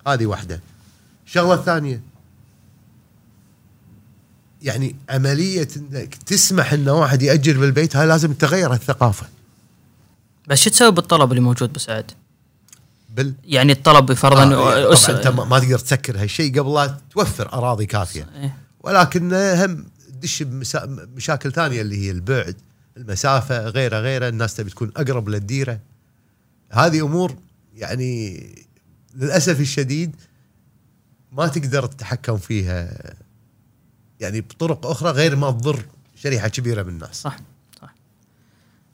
هذه واحدة. الشغله الثانية يعني عملية إنك تسمح إن واحد يأجر بالبيت هاي لازم تغير الثقافة. بس شو تسوي بالطلب اللي موجود ابو سعد؟ بال يعني الطلب فرضا آه أس- أنت ما تقدر تسكر هالشيء قبل لا توفر أراضي كافية إيه. ولكن هم تدش بمشاكل ثانية اللي هي البعد المسافة غيره غيره الناس تبي تكون أقرب للديرة هذه أمور يعني للأسف الشديد ما تقدر تتحكم فيها يعني بطرق أخرى غير ما تضر شريحة كبيرة من الناس صح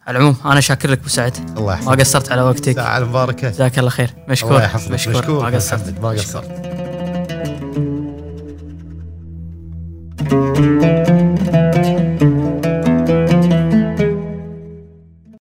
على العموم أنا شاكر لك ابو سعد الله ما يحفظك قصرت على وقتك. ساعة المباركة. جزاك الله خير. مشكور. الله يحفظك. مشكور, مشكور. ما قصرت. ما قصرت.